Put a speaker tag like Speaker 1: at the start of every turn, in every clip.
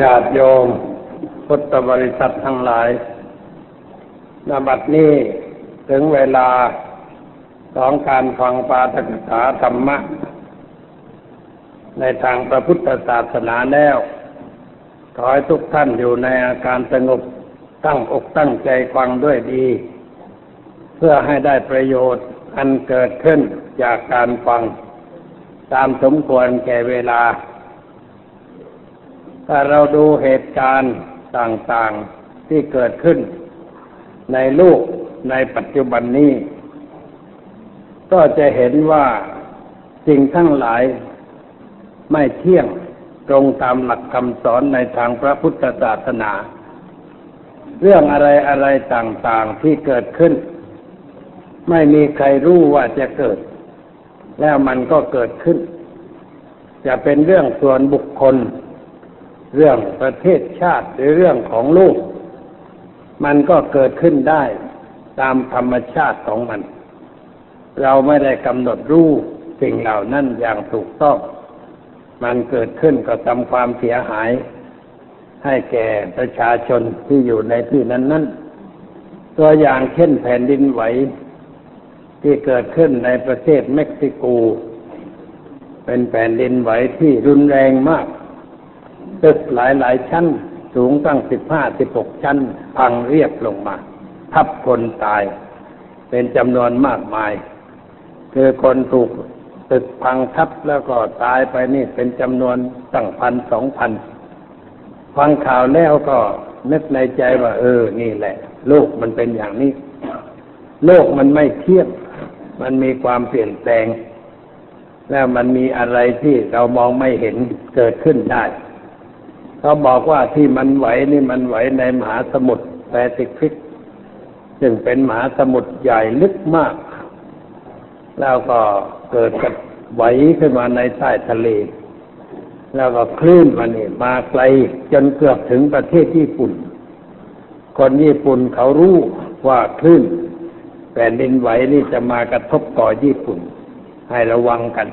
Speaker 1: ญาติโยมพุทธบริษัททั้งหลายนบัดนี้ถึงเวลาของการฟังปาฐกถาธรรมะ ในทางพระพุทธศาสนาแล้ว ขอให้ทุกท่านอยู่ในอาการสงบตั้งอกตั้งใจฟังด้วยดี เพื่อให้ได้ประโยชน์อันเกิดขึ้นจากการฟัง ตามสมควรแก่เวลา ถ้าเราดูเหตุการณ์ต่างๆที่เกิดขึ้น ในโลกในปัจจุบันนี้ ก็จะเห็นว่าสิ่งทั้งหลายไม่เที่ยงตรงตามหลักคำสอนในทางพระพุทธศาสนา เรื่องอะไรอะไรต่างๆที่เกิดขึ้น ไม่มีใครรู้ว่าจะเกิด แล้วมันก็เกิดขึ้น จะเป็นเรื่องส่วนบุคคล เรื่องประเทศชาติหรือเรื่องของโลกมันก็เกิดขึ้นได้ตามธรรมชาติของมัน เราไม่ได้กำหนดรู้สิ่งเหล่านั้นอย่างถูกต้อง มันเกิดขึ้นก็ทำความเสียหาย ให้แก่ประชาชนที่อยู่ในที่นั้นนั้นตัวอย่างเช่นแผ่นดินไหว ที่เกิดขึ้นในประเทศเม็กซิโก เป็นแผ่นดินไหวที่รุนแรงมาก ตึกหลายหลายชั้น สูงตั้งสิบห้าสิบหกชั้น พังเรียบลงมา ทับคนตาย เป็นจำนวนมากมาย คือคนถูกตึกพังทับแล้วก็ตายไปนี่เป็นจำนวนตั้งพันสองพันฟังข่าวแล้วก็นึกในใจว่า เออ นี่แหละ โลกมันเป็นอย่างนี้ โลกมันไม่เที่ยงมันมีความเปลี่ยนแปลง แล้วมันมีอะไรที่เรามองไม่เห็นเกิดขึ้นได้ เขาบอกว่าที่มันไหวนี่มันไหวในมหาสมุทรแปซิฟิกซึ่งเป็นมหาสมุทรใหญ่ลึกมาก แล้วก็เกิดกับไหวขึ้นมาในใต้ทะเล แล้วก็คลื่นมานี่มาไกลจนเกือบถึงประเทศญี่ปุ่น คนญี่ปุ่นเขารู้ว่าคลื่นแผ่นดินไหวนี่จะมากระทบก่อญี่ปุ่น ให้ระวังกัน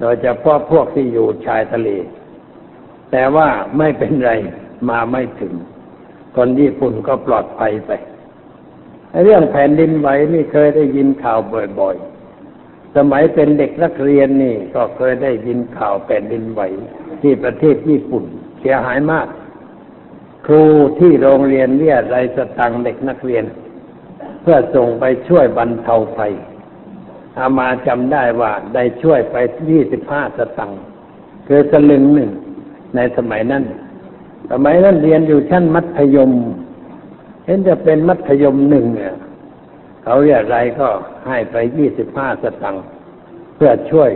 Speaker 1: โดยเฉพาะพวกที่อยู่ชายทะเล แต่ว่าไม่เป็นไรมาไม่ถึง คนญี่ปุ่นก็ปลอดภัยไป เรื่องแผ่นดินไหวนี่เคยได้ยินข่าวบ่อยๆ สมัยเป็นเด็กนักเรียนนี่ก็เคยได้ยินข่าวแผ่นดินไหวที่ประเทศญี่ปุ่น เสียหายมาก ครูที่โรงเรียนเรียรายสตังเด็กนักเรียน เพื่อส่งไปช่วยบรรเทาภัยอามาจำได้ว่าได้ช่วยไปยี่สิบห้าสตังค์คือสลึงหนึ่ง ในสมัยนั้นสมัยนั้นเรียนอยู่ชั้นมัธยม เห็นจะเป็นมัธยมหนึ่งเนี่ยเขาเรียกอะไรก็ให้ไปยี่สิบห้าสตังค์เพื่อช่วย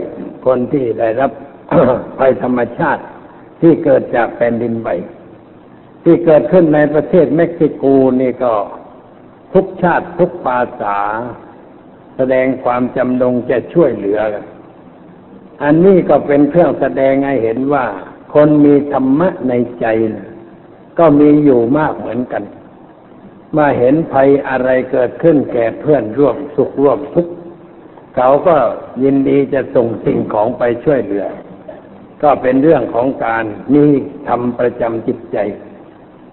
Speaker 1: คนที่ได้รับภัยธรรมชาติที่เกิดจากแผ่นดินไหวที่เกิดขึ้นในประเทศเม็กซิโกนี่ก็ทุกชาติทุกภาษา แสดงความจำนงจะช่วยเหลือ อันนี้ก็เป็นเครื่องแสดงให้เห็นว่า คนมีธรรมะในใจนะก็มีอยู่มากเหมือนกัน มาเห็นภัยอะไรเกิดขึ้นแก่เพื่อนร่วมสุขร่วมทุกข์เขาก็ยินดีจะส่งสิ่งของไปช่วยเหลือ ก็เป็นเรื่องของการมีธรรมประจำจิตใจ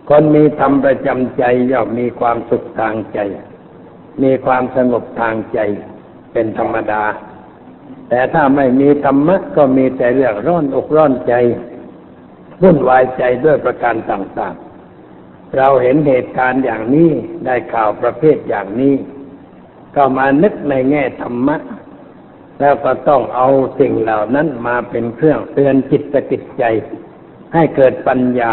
Speaker 1: คนมีธรรมประจำใจย่อมมีความสุขทางใจ มีความสงบทางใจเป็นธรรมดา แต่ถ้าไม่มีธรรมะก็มีแต่เรื่องร้อนอกร้อนใจ วุ่นวายใจด้วยประการต่างๆ เราเห็นเหตุการณ์อย่างนี้ได้ข่าวประเภทอย่างนี้ ก็มานึกในแง่ธรรมะ แล้วก็ต้องเอาสิ่งเหล่านั้นมาเป็นเครื่องเตือนจิตสกิจใจ ให้เกิดปัญญา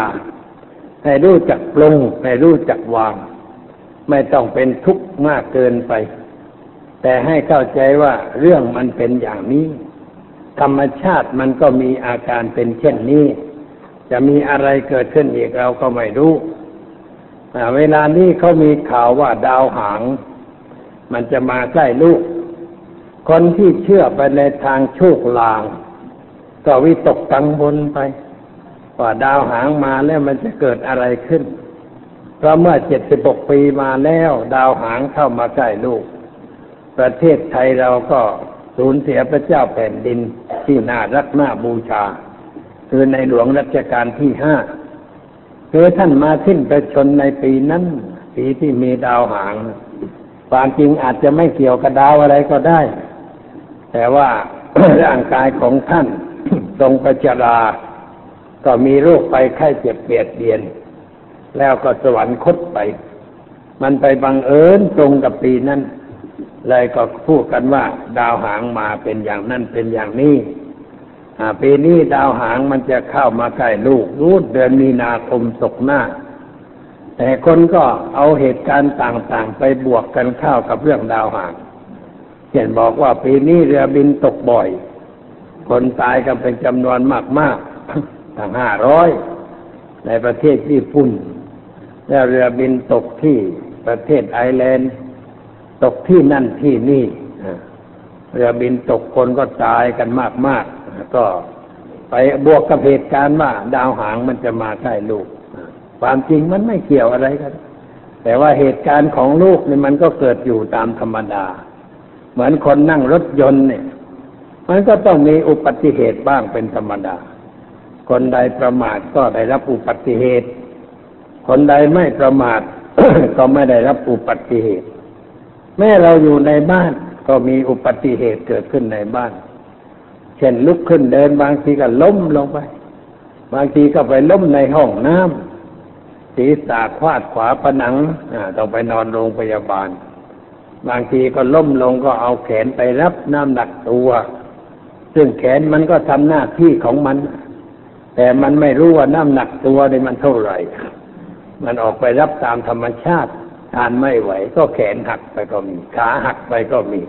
Speaker 1: ให้รู้จักปรุงให้รู้จักวาง ไม่ต้องเป็นทุกข์มากเกินไป แต่ให้เข้าใจว่าเรื่องมันเป็นอย่างนี้ ธรรมชาติมันก็มีอาการเป็นเช่นนี้ จะมีอะไรเกิดขึ้นอีกเราก็ไม่รู้เวลานี้เขามีข่าวว่าดาวหาง มันจะมาใกล้ลูก คนที่เชื่อไปในทางโชคลาง ก็วิตกกังวลไป ว่าดาวหางมาแล้วมันจะเกิดอะไรขึ้น เพราะเมื่อเจ็ดสิบกปีมาแล้ว ดาวหางเข้ามาใกล้ลูก ประเทศไทยเราก็สูญเสียพระเจ้าแผ่นดินที่น่ารักน่าบูชา คือในหลวงรัชกาลที่ห้าคือท่านมาสิ้นประชนในปีนั้น ปีที่มีดาวหางความจริงอาจจะไม่เกี่ยวกับดาวอะไรก็ได้ แต่ว่าร่างกายของท่านทรงประจรา ก็มีโรคไปไข้เจ็บเบียดเบียน แล้วก็สวรรคตไป มันไปบังเอิญตรงกับปีนั้นเลยก็พูดกันว่า ดาวหางมาเป็นอย่างนั้นเป็นอย่างนี้ ปีนี้ดาวหางมันจะเข้ามาใกล้ลูกรูดเดือนมีนาคมศกหน้า แต่คนก็เอาเหตุการณ์ต่างๆ ไปบวกกันเข้ากับเรื่องดาวหางเช่นบอกว่าปีนี้เรือบินตกบ่อย คนตายกันเป็นจำนวนมากๆทั้งห้าร้อยในประเทศญี่ปุ่น แล้วเรือบินตกที่ประเทศไอร์แลนด์ ตกที่นั่นที่นี่เรือบินตกคนก็ตายกันมากๆ ก็ไปบวกกับเหตุการณ์ว่า ดาวหางมันจะมาใกล้ลูก ความจริงมันไม่เกี่ยวอะไรกัน แต่ว่าเหตุการณ์ของลูกเนี่ยมันก็เกิดอยู่ตามธรรมดา เหมือนคนนั่งรถยนต์เนี่ย มันก็ต้องมีอุบัติเหตุบ้างเป็นธรรมดา คนใดประมาทก็ได้รับอุบัติเหตุ คนใดไม่ประมาทก็ไม่ได้รับอุบัติเหตุ แม้เราอยู่ในบ้านก็มีอุบัติเหตุเกิดขึ้นในบ้าน เช่นลุกขึ้นเดินบางทีก็ล้มลงไป บางทีก็ไปล้มในห้องน้ำศีรษะควาดขวาผนังต้องไปนอนโรงพยาบาล บางทีก็ล้มลงก็เอาแขนไปรับน้ำหนักตัว ซึ่งแขนมันก็ทำหน้าที่ของมัน แต่มันไม่รู้ว่าน้ำหนักตัวนี่มันเท่าไหร่ มันออกไปรับตามธรรมชาติทานไม่ไหว ก็แขนหักไปก็มี ขาหักไปก็มี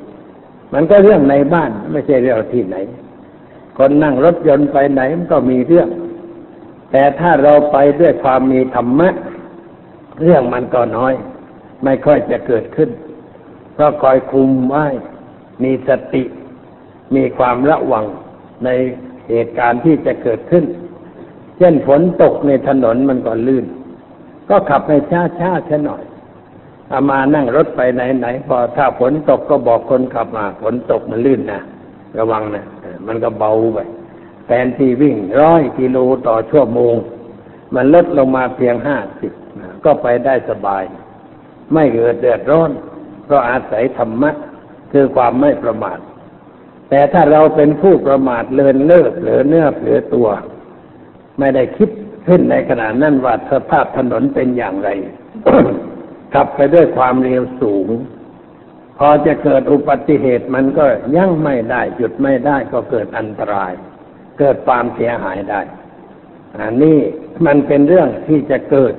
Speaker 1: มันก็เรื่องในบ้านไม่ใช่เรื่องที่ไหน คนนั่งรถยนต์ไปไหนมันก็มีเรื่อง แต่ถ้าเราไปด้วยความมีธรรมะ เรื่องมันก็น้อย ไม่ค่อยจะเกิดขึ้น เพราะคอยคุมไว้ มีสติ มีความระวังในเหตุการณ์ที่จะเกิดขึ้น เช่นฝนตกในถนนมันก็ลื่น ก็ขับให้ช้าช้าแค่หน่อยอามานั่งรถไปไหนไหนพอถ้าฝนตกก็บอกคนขับมาฝนตกมันลื่นนะระวังนะ มันก็เบาไปแทนที่วิ่งร้อยกิโลต่อชั่วโมง มันลดลงมาเพียงห้าสิบก็ไปได้สบาย ไม่เกิดเดือดร้อนเพราะอาศัยธรรมะคือความไม่ประมาท แต่ถ้าเราเป็นผู้ประมาทเลินเลิกเหลือเนื้อเหลือตัว ไม่ได้คิดขึ้นในขณะนั้นว่าสภาพถนนเป็นอย่างไรขับไปด้วยความเร็วสูง พอจะเกิดอุบัติเหตุมันก็ยั่งไม่ได้หยุดไม่ได้ก็เกิดอันตราย เกิดความเสียหายได้อันนี้มันเป็นเรื่องที่จะเกิด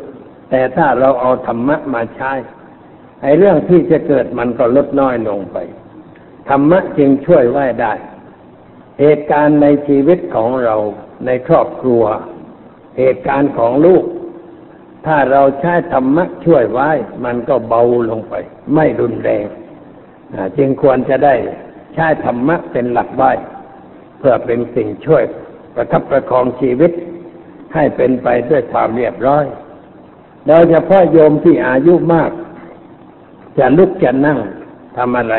Speaker 1: แต่ถ้าเราเอาธรรมะมาใช้ไอ้เรื่องที่จะเกิดมันก็ลดน้อยลงไป ธรรมะจึงช่วยไว้ได้ เหตุการณ์ในชีวิตของเราในครอบครัว เหตุการณ์ของลูก ถ้าเราใช้ธรรมะช่วยไว้ มันก็เบาลงไป ไม่รุนแรง จึงควรจะได้ใช้ธรรมะเป็นหลักไว้เพื่อเป็นสิ่งช่วยประทับประคองชีวิตให้เป็นไปด้วยความเรียบร้อย โดยเฉพาะโยมที่อายุมาก จะลุกจะนั่งทำอะไร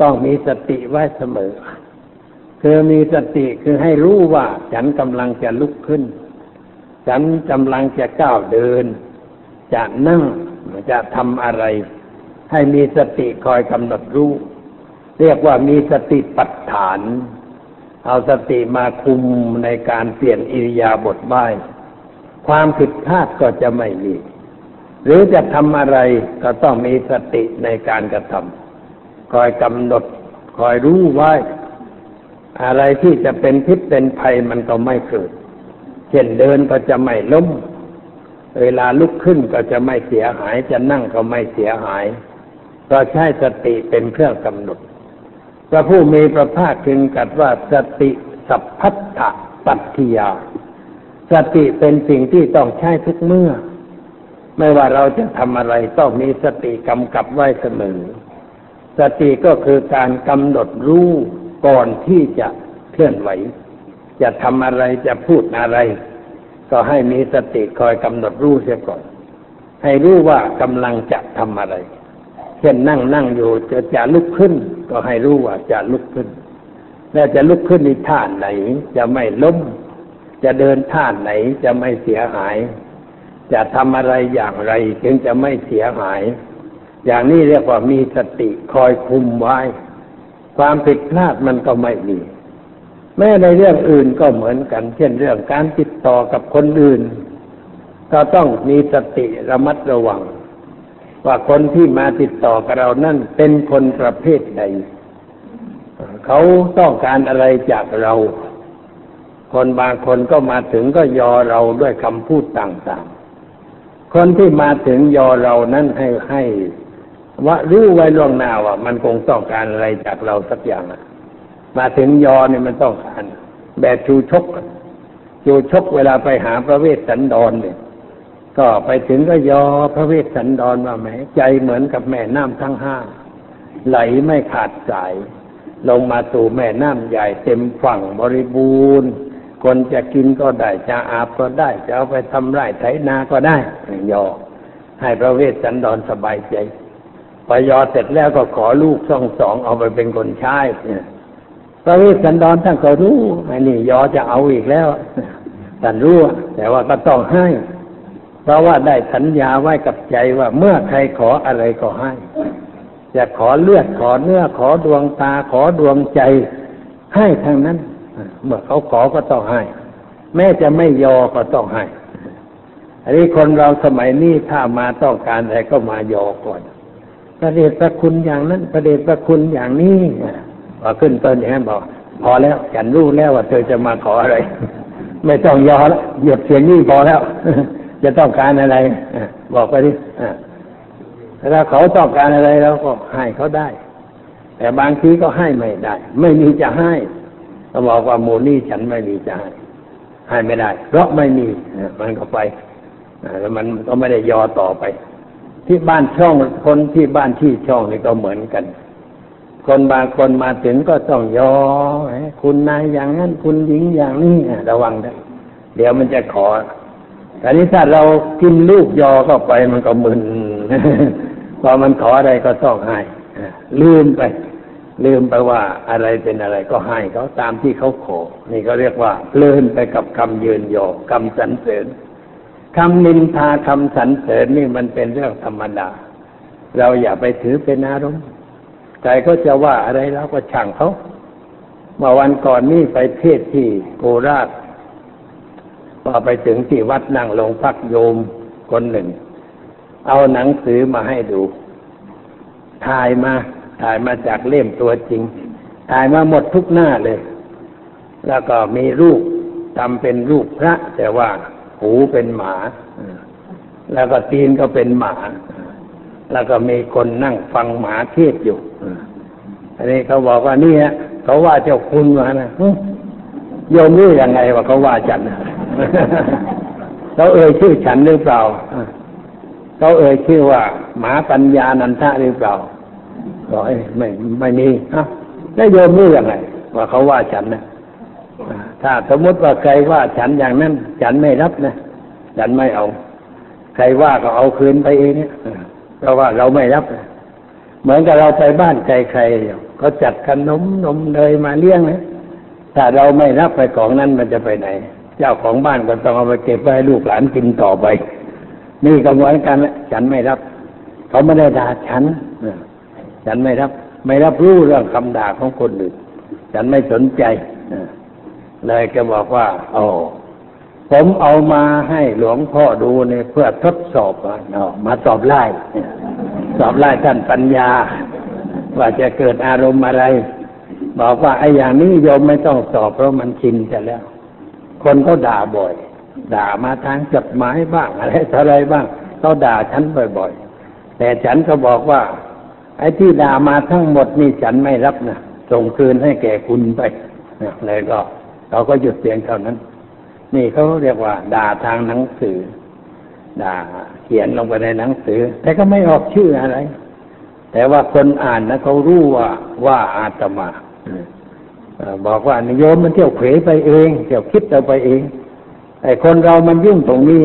Speaker 1: ต้องมีสติไว้เสมอ คือมีสติคือให้รู้ว่าฉันกำลังจะลุกขึ้น ฉันกำลังจะก้าวเดิน จะนั่งจะทำอะไร ให้มีสติคอยกำหนดรู้ เรียกว่ามีสติปัฏฐาน เอาสติมาคุมในการเปลี่ยนอิริยาบถบ้ายความผิดพลาดก็จะไม่มี หรือจะทำอะไรก็ต้องมีสติในการกระทำคอยกำหนดคอยรู้ไว้ อะไรที่จะเป็นพิษเป็นภัยมันก็ไม่เกิด เช่นเดินก็จะไม่ล้ม เวลาลุกขึ้นก็จะไม่เสียหาย จะนั่งก็ไม่เสียหาย เราใช้สติเป็นเครื่องกำหนด พระผู้มีพระภาคจึงกัดว่าสติสัพพัทธปัตติยา สติเป็นสิ่งที่ต้องใช้ทุกเมื่อ ไม่ว่าเราจะทำอะไรต้องมีสติกำกับไว้เสมอ สติก็คือการกำหนดรู้ก่อนที่จะเคลื่อนไหว จะทำอะไรจะพูดอะไร ก็ให้มีสติคอยกำหนดรู้เสียก่อน ให้รู้ว่ากำลังจะทำอะไร เช่นนั่งนั่งอยู่จะจะลุกขึ้น ก็ให้รู้ว่าจะลุกขึ้น แล้วจะลุกขึ้นในท่าไหน จะไม่ล้ม จะเดินท่าไหนจะไม่เสียหาย จะทำอะไรอย่างไรจึงจะไม่เสียหาย อย่างนี้เรียกว่ามีสติคอยคุมไว้ ความผิดพลาดมันก็ไม่มีแม้ในเรื่องอื่นก็เหมือนกัน เช่นเรื่องการติดต่อกับคนอื่น ก็ต้องมีสติระมัดระวัง ว่าคนที่มาติดต่อกับเรานั่นเป็นคนประเภทใด เขาต้องการอะไรจากเรา คนบางคนก็มาถึงก็ยอเราด้วยคำพูดต่างๆ คนที่มาถึงยอเรานั้นให้ให้ว่ารู้ไว้ล่วงหน้าว่ามันคงต้องการอะไรจากเราสักอย่างอะมาถึงยอเนี่ยมันต้องการแบบชูชกชูชกเวลาไปหาพระเวสสันดรเนี่ย ก็ไปถึงก็ยอพระเวสสันดรว่าแหมใจเหมือนกับแม่น้ำทั้งห้าไหลไม่ขาดสาย ลงมาสู่แม่น้ำใหญ่เต็มฝั่งบริบูรณ์คนจะกินก็ได้จะอาบก็ได้จะเอาไปทำไร่ไถนาก็ได้ยอ ให้พระเวสสันดรสบายใจพอยอเสร็จแล้วก็ขอลูกสองสองเอาไปเป็นคนใช้เนี่ยพระเวสสันดรท่านก็รู้ไอ้นี่ยอจะเอาอีกแล้วท่านรู้แต่ว่าก็ต้องให้ ราะว่าได้สัญญาไว้กับใจว่าเมื่อใครขออะไรก็ให้ จะขอเลือดขอเนื้อขอดวงตาขอดวงใจ ให้ทั้งนั้น เมื่อเขาขอก็ต้องให้ แม้จะไม่ยอก็ต้องให้ อันนี้คนเราสมัยนี้ถ้ามาต้องการอะไรก็มายอก่อนพระเดชพระคุณอย่างนั้นพระเดชพระคุณอย่างนี้พอขึ้นต้นอย่างนั้นบอก พอแล้วฉันรู้แล้วว่าเธอจะมาขออะไร ไม่ต้องยอแล้วหยุดเสียงนี้พอแล้ว จะต้องการอะไรบอกไปดิถ้าเขาต้องการอะไรเราก็ให้เขาได้ แต่บางทีก็ให้ไม่ได้ ไม่มีจะให้ก็บอกว่าโมนี่ฉันไม่มีจะให้ให้ไม่ได้ เพราะไม่มีมันก็ไปแล้วมันก็ไม่ได้ยอต่อไป ที่บ้านช่องคนที่บ้านที่ช่องนี่ก็เหมือนกัน คนบางคนมาถึงก็ต้องยอคุณนายอย่างนั้นคุณหญิงอย่างนี้ระวังนะเดี๋ยวมันจะขอ แต่นี้ถ้าเรากินลูกยอเข้าไปมันก็มึนพอมันขออะไรก็ต้องให้ลืมไป ลืมไปว่าอะไรเป็นอะไรก็ให้เขาตามที่เขาขอ นี่ก็เรียกว่าเพลินไปกับคำยืนยอคำสรรเสริญคำนินทาคำสรรเสริญนี่มันเป็นเรื่องธรรมดา เราอย่าไปถือเป็นอารมณ์ใครก็จะว่าอะไรเราก็ช่างเขาเมื่อวันก่อนนี่ไปเทศที่โคราช พอไปถึงที่วัดนั่งลงพักโยมคนหนึ่ง เอาหนังสือมาให้ดู ถ่ายมาถ่ายมาจากเล่มตัวจริง ถ่ายมาหมดทุกหน้าเลย แล้วก็มีรูปทำเป็นรูปพระ แต่ว่าหูเป็นหมา แล้วก็ตีนก็เป็นหมา แล้วก็มีคนนั่งฟังหมาเทศอยู่ อันนี้เขาบอกว่านี่ฮะเขาว่าเจ้าคุณมานะโยมรู้ยังไงว่าเขาว่าฉัน เขาเอ่ยชื่อฉันหรือเปล่าเขาเอ่ยชื่อว่า หมาปัญญานันทะหรือเปล่าบอกไม่ไม่มีอะแล้วโยมรู้ยังไงว่าเขาว่าฉันนะถ้าสมมติว่าใครว่าฉันอย่างนั้น ฉันไม่รับนะฉันไม่เอา ใครว่าก็เอาคืนไปเองเนี่ยเพราะว่าเราไม่รับ เหมือนกับเราไปบ้านใครใครเขาจัดขนมนมเนยมาเลี้ยงนะถ้าเราไม่รับไปของนั้นมันจะไปไหน เจ้าของบ้านก็ต้องเอาไปเก็บไว้ลูกหลานกินต่อไป นี่ก็เหมือนกันละฉันไม่รับ เขาไม่ได้ด่าฉันฉันไม่รับ ไม่รับรู้เรื่องคำด่าของคนอื่นฉันไม่สนใจเลยก็บอกว่าโอ้ผมเอามาให้หลวงพ่อดูเนี่ยเพื่อทดสอบอะมาสอบไล่สอบไล่ท่านปัญญา ว่าจะเกิดอารมณ์อะไร บอกว่าไอ้อย่างนี้โยมไม่ต้องสอบเพราะมันชินจะแล้ว คนเขาด่าบ่อย ด่ามาทางจดหมายบ้างอะไรอะไรบ้างเขาด่าฉันบ่อยๆ แต่ฉันก็บอกว่า ไอ้ที่ด่ามาทั้งหมดนี่ฉันไม่รับนะส่งคืนให้แก่คุณไปเลยก็เราก็หยุดเสียงเท่านั้น นี่เขาเรียกว่า ด่าทางหนังสือ ด่าเขียนลงไปในหนังสือ แต่ก็ไม่ออกชื่ออะไร แต่ว่าคนอ่านนะเขารู้ว่าว่าอาตมา บอกว่านิยมมันเที่ยวเขวไปเองเที่ยวคิดเอาไปเองไอ้คนเรามันยุ่งตรงนี้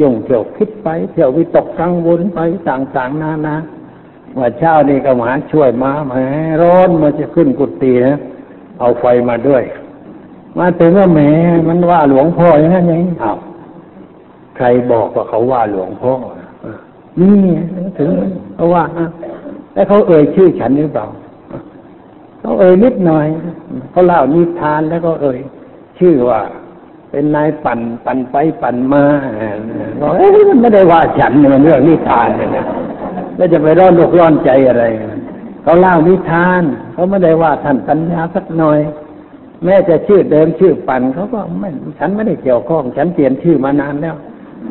Speaker 1: ยุ่งเที่ยวคิดไป เที่ยววิตกกังวลไปต่างๆนานาว่าเช้านี่ก็มาช่วยมาแหมร้อนมาจะขึ้นกุฏินะเอาไฟมาด้วย มาถึงว่าแหมมันว่าหลวงพ่ออย่างนั้นอย่างนี้อ้าวใครบอกว่าเขาว่าหลวงพ่อนี่ถึงเขาว่าอะแล้วเขาเอ่ยชื่อฉันหรือเปล่า เขาเอ่ยนิดหน่อยเขาเล่านิทานแล้วก็เอ่ยชื่อว่าเป็นนายปั่นปั่นไปปั่นมาบอกเอ้ยมันไม่ได้ว่าฉันมันเรื่องนิทานเนี่ยแล้วจะไปร้อนอกร้อนใจอะไร เขาเล่านิทาน เขาไม่ได้ว่าท่านปัญญาสักหน่อย แม้จะชื่อเดิมชื่อปั่นเขาก็ไม่ฉันไม่ได้เกี่ยวข้อง ฉันเปลี่ยนชื่อมานานแล้ว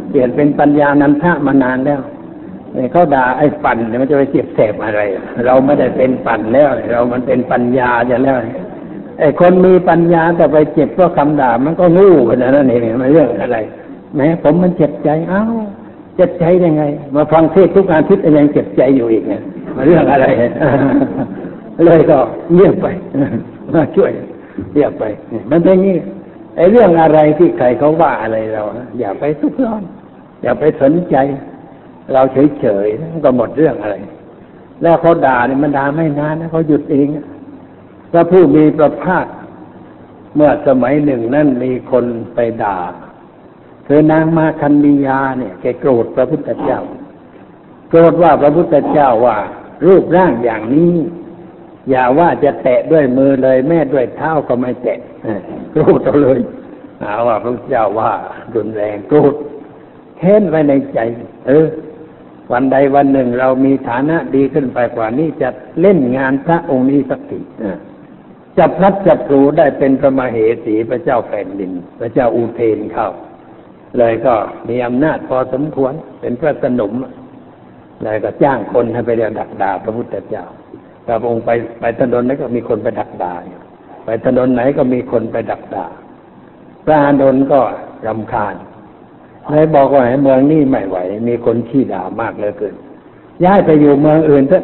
Speaker 1: เปลี่ยนเป็นปัญญานันทะมานานแล้ว เนี่ยเขาด่าไอ้ปั่นเนี่ยมันจะไปเจ็บแสบอะไร เราไม่ได้เป็นปั่นแล้ว เรามันเป็นปัญญาจะแล้วไอ้คนมีปัญญาแต่ไปเจ็บเพราะคำด่ามันก็งูขนาดนั้นเองมันเรื่องอะไรแม้ผมมันเจ็บใจเอ้าเจ็บใจยังไง มาฟังเทศทุกอาทิตย์ยังเจ็บใจอยู่อีกเนี่ยมาเรื่องอะไรเลยก็เงียบไปมาช่วยเงียบไปมันเป็นอย่างนี้ไอ้เรื่องอะไรที่ใครเขาว่าอะไรเราอย่าไปทุกข์ร้อน อย่าไปสนใจ เราเฉยๆมันก็หมดเรื่องอะไร แล้วเขาด่าเนี่ยมันด่าไม่นานนะเขาหยุดเองพระผู้มีพระภาคเมื่อสมัยหนึ่งนั่นมีคนไปด่าคือนางมาคันมียาเนี่ยแกโกรธพระพุทธเจ้า โกรธว่าพระพุทธเจ้าว่า รูปร่างอย่างนี้ อย่าว่าจะแตะด้วยมือเลย แม่ด้วยเท้าก็ไม่แตะโกรธเอาเลยหาว่าพระพุทธเจ้าว่ารุนแรงโกรธแค้นไว้ในใจ เออ วันใดวันหนึ่งเรามีฐานะดีขึ้นไปกว่านี้จะเล่นงานพระองค์นี้สักทีจะพลัดจะปลูได้เป็นพระมเหสีพระเจ้าแผ่นดิน พระเจ้าอูเทนเข้า เลยก็มีอำนาจพอสมควรเป็นพระสนมเลยก็จ้างคนให้ไปเรียกดักดาพระพุทธเจ้าพระองค์ไปไปถนนไหนก็มีคนไปดักดาไปถนนไหนก็มีคนไปดักดาพระอานนท์ก็รำคาญ เลยบอกว่าเมืองนี้ไม่ไหว มีคนขี้ด่ามากเหลือเกิน ย้ายไปอยู่เมืองอื่นเถอะ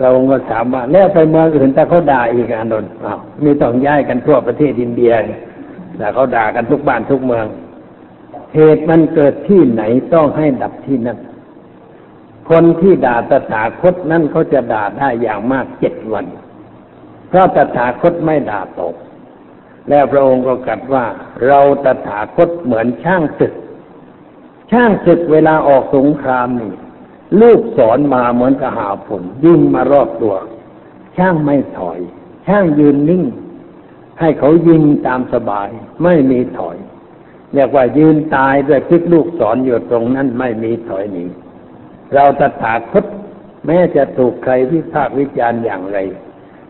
Speaker 1: เราก็ถามว่าแล้วไปเมืองอื่นแต่เขาด่าอีกอานนท์มีต้องย้ายกันทั่วประเทศอินเดียแต่เขาด่ากันทุกบ้านทุกเมือง เหตุมันเกิดที่ไหนต้องให้ดับที่นั่น คนที่ด่าตถาคตนั่นเขาจะด่าได้อย่างมากเจ็ดวัน เพราะตถาคตไม่ด่าตก แล้วพระองค์ก็กลัดว่าเราตถาคตเหมือนช่างศึก ช่างศึกเวลาออกสงครามนี่ ลูกสอนมาเหมือนกับหาผลยิงมารอบตัว ช่างไม่ถอย ช่างยืนนิ่ง ให้เขายิงตามสบาย ไม่มีถอยเรียกว่ายืนตายด้วยพลิกลูกสอนอยู่ตรงนั้นไม่มีถอยหนีเราตถาคตแม้จะถูกใครวิพากษ์วิจารณ์อย่างไร